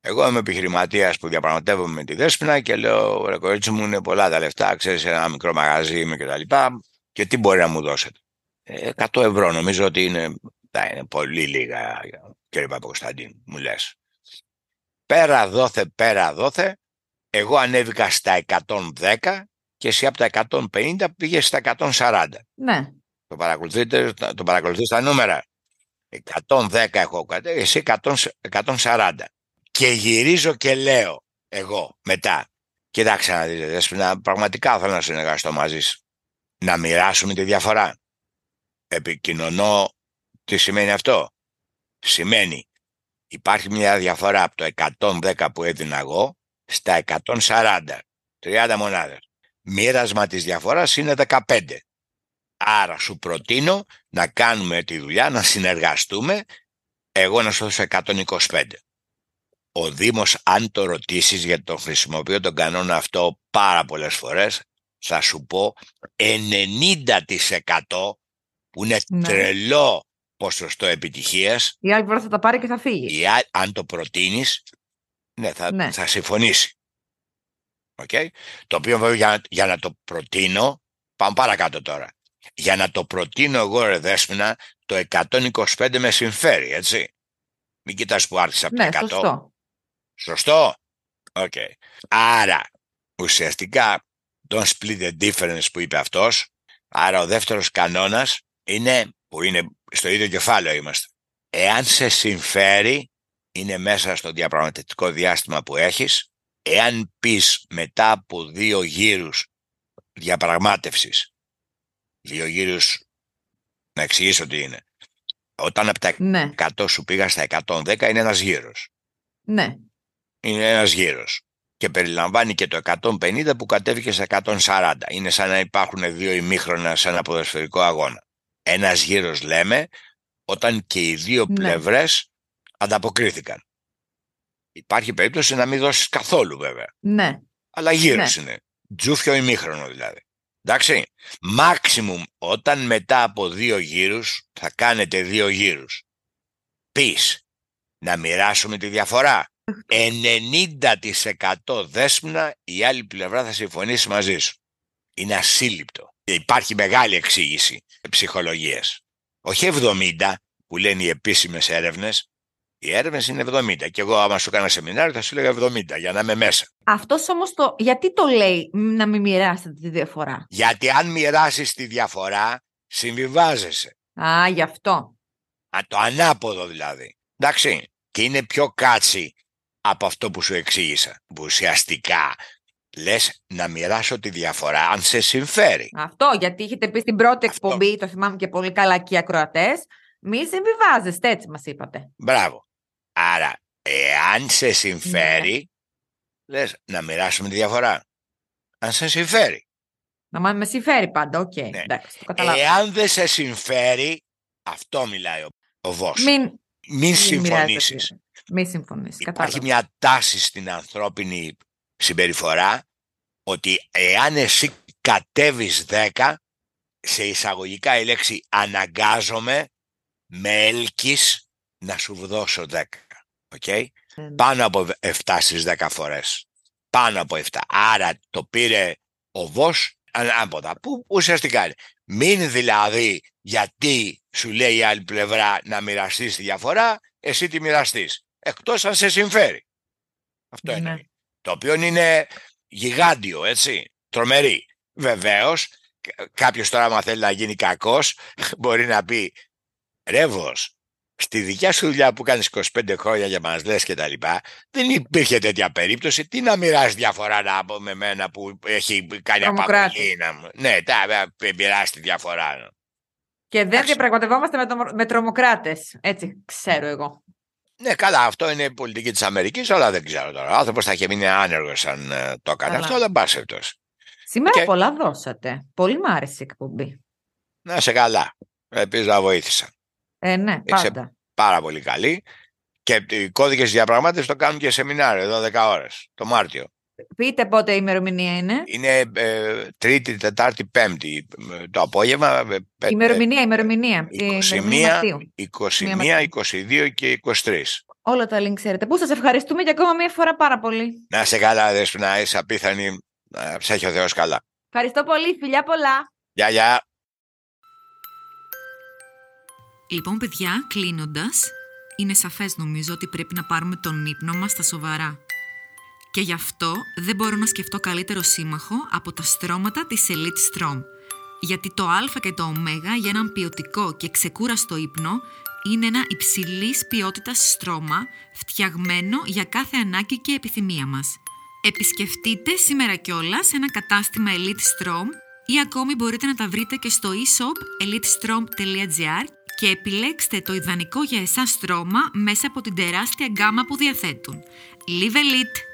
Εγώ είμαι επιχειρηματίας που διαπραγματεύομαι με τη Δέσποινα και λέω: Ρε κορίτσι μου, είναι πολλά τα λεφτά. Ξέρεις, ένα μικρό μαγαζί είμαι και τα λοιπά. Και τι μπορεί να μου δώσετε; Ε, 100 ευρώ νομίζω ότι είναι, θα είναι πολύ λίγα, κύριε Παπακοσταντίνου, μου λες. Πέρα δόθε, πέρα δόθε. Εγώ ανέβηκα στα 110 και εσύ από τα 150 πήγες στα 140. Ναι. Το παρακολουθείτε, το παρακολουθείς τα νούμερα. 110 έχω κατέβει, εσύ 100 140. Και γυρίζω και λέω εγώ μετά. Κοιτάξτε να δείτε, Δέσποινα, πραγματικά θέλω να συνεργαστώ μαζί σου. Να μοιράσουμε τη διαφορά. Επικοινωνώ τι σημαίνει αυτό; Σημαίνει υπάρχει μια διαφορά από το 110 που έδινα εγώ στα 140. 30 μονάδες. Μοίρασμα της διαφοράς είναι 15. Άρα σου προτείνω να κάνουμε τη δουλειά, να συνεργαστούμε, εγώ να σου δώσω 125. Όμως, αν το ρωτήσεις, γιατί τον χρησιμοποιώ τον κανόνα αυτό πάρα πολλές φορές, θα σου πω 90% που είναι Ναι. τρελό ποσοστό επιτυχίας, Η άλλη φορά θα τα πάρει και θα φύγει. η α- αν το προτείνεις, ναι, θα, Ναι. θα συμφωνήσει. Οκ. Το οποίο βέβαια για, να- για να το προτείνω, πάμε παρακάτω τώρα. Για να το προτείνω εγώ ρε Δέσποινα, το 125 με συμφέρει, έτσι. Μην κοιτάς που άρχισα από Ναι, τα 100. σωστό. Σωστό. Οκ. Άρα, ουσιαστικά, don't split the difference που είπε αυτός, άρα ο δεύτερος κανόνας είναι, που είναι στο ίδιο κεφάλαιο είμαστε. Εάν σε συμφέρει, είναι μέσα στο διαπραγματευτικό διάστημα που έχεις, εάν πεις μετά από δύο γύρους διαπραγμάτευσης, δύο γύρους, να εξηγήσω τι είναι. Όταν από τα Ναι, 100 σου πήγα στα 110 είναι ένας γύρος. ναι. Είναι ένας γύρος. και περιλαμβάνει και το 150 που κατέβηκε σε 140. Είναι σαν να υπάρχουν δύο ημίχρονα σε ένα ποδοσφαιρικό αγώνα. Ένας γύρος λέμε όταν και οι δύο Ναι. πλευρές ανταποκρίθηκαν. Υπάρχει περίπτωση να μην δώσεις καθόλου βέβαια. Ναι. Αλλά γύρος είναι. Τζούφιο ημίχρονο δηλαδή. Εντάξει. Μάξιμουμ όταν μετά από δύο γύρους θα κάνετε δύο γύρους. Πεις να μοιράσουμε τη διαφορά. 90% δέσμνα η άλλη πλευρά θα συμφωνήσει μαζί σου. Είναι ασύλληπτο. Και υπάρχει μεγάλη εξήγηση ψυχολογίας. Όχι 70 που λένε οι επίσημες έρευνες. Οι έρευνες είναι 70 και εγώ άμα σου κάνω σεμινάριο θα σου λέγα 70 για να είμαι μέσα. Αυτός όμως το. Γιατί το λέει μ, να μην μοιράσετε τη διαφορά; Γιατί αν μοιράσεις τη διαφορά, συμβιβάζεσαι. Α, γι' αυτό. Α, το ανάποδο δηλαδή. Εντάξει. Και είναι πιο κάτσι από αυτό που σου εξήγησα. Που ουσιαστικά λες να μοιράσω τη διαφορά αν σε συμφέρει. Αυτό, γιατί είχετε πει στην πρώτη Αυτό. εκπομπή, το θυμάμαι και πολύ καλά και οι ακροατές. Μη συμβιβάζεστε, έτσι μας είπατε. Μπράβο. Άρα, εάν σε συμφέρει, λες να μοιράσουμε τη διαφορά. Αν σε συμφέρει. Άμα με συμφέρει πάντα, οκ. Ναι. Εντάξει, το κατάλαβα. Εάν δεν σε συμφέρει, αυτό μιλάει ο, ο Βος. Μην, Μην μην συμφωνήσεις. μοιράζετε. Μην συμφωνήσεις. Υπάρχει Κατάλαβα. μια τάση στην ανθρώπινη συμπεριφορά ότι εάν εσύ κατέβεις 10, σε εισαγωγικά η λέξη αναγκάζομαι μέλκεις να σου δώσω 10. Οκ; Ε, Πάνω από 7 στις 10 φορές. Πάνω από 7. Άρα το πήρε ο Βος ανάποδα. Που ουσιαστικά είναι. Μην δηλαδή γιατί σου λέει η άλλη πλευρά να μοιραστείς τη διαφορά, εσύ τη μοιραστείς. Εκτός αν σε συμφέρει. Αυτό Ναι. είναι. Το οποίο είναι γιγάντιο, έτσι. Τρομερή. Βεβαίως, κάποιος τώρα άμα θέλει να γίνει κακός, μπορεί να πει «Ρεύος, στη δικιά σου δουλειά που κάνεις 25 χρόνια για μας λες και τα λοιπά, δεν υπήρχε τέτοια περίπτωση. Τι να μοιράσει διαφορά να από με μένα που έχει κάνει Τρομοκράτης. απαγωγή να μου. Ναι, τα ε, μοιράσει τη διαφορά. Και δεν εντάξει. διαπραγματευόμαστε με, το, με τρομοκράτες. Έτσι ξέρω εγώ. Ναι, καλά, αυτό είναι η πολιτική της Αμερικής, αλλά δεν ξέρω τώρα. Ο άνθρωπος θα είχε μείνει άνεργος αν ε, το έκανε Καλά. αυτό, δεν πάση περιπτώσει. Σήμερα Και- πολλά δώσατε. Πολύ μ' άρεσε η εκπομπή. Να σε καλά. Ελπίζω να βοήθησα. Ε, ναι, Είσαι- πάντα. Πάρα πολύ καλή. Και οι κώδικες διαπραγμάτευσης το κάνουν και σεμινάριο εδώ 10 ώρες, το Μάρτιο. Πείτε πότε η ημερομηνία είναι. Είναι ε, Τρίτη, Τετάρτη, Πέμπτη ε, το απόγευμα. ε, πέ- ημερομηνία, ημερομηνία. Η 21, ημερομηνία Μαρτίου. 21, Μαρτίου. 22 και 23. Όλα τα link ξέρετε. Πού σας ευχαριστούμε και ακόμα μία φορά πάρα πολύ. Να σε καλά, δες να είσαι απίθανη. Να σε έχει ο Θεός καλά. Ευχαριστώ πολύ. Φιλιά πολλά. Γεια, γεια. Λοιπόν, παιδιά, κλείνοντας, είναι σαφές νομίζω ότι πρέπει να πάρουμε τον ύπνο μας στα σοβαρά. Και γι' αυτό δεν μπορώ να σκεφτώ καλύτερο σύμμαχο από τα στρώματα της Elite Strom. Γιατί το Α και το Ω για έναν ποιοτικό και ξεκούραστο ύπνο είναι ένα υψηλής ποιότητας στρώμα φτιαγμένο για κάθε ανάγκη και επιθυμία μας. Επισκεφτείτε σήμερα κιόλας ένα κατάστημα Elite Strom ή ακόμη μπορείτε να τα βρείτε και στο e-shop elitestrom.gr και επιλέξτε το ιδανικό για εσάς στρώμα μέσα από την τεράστια γκάμα που διαθέτουν. Live Elite!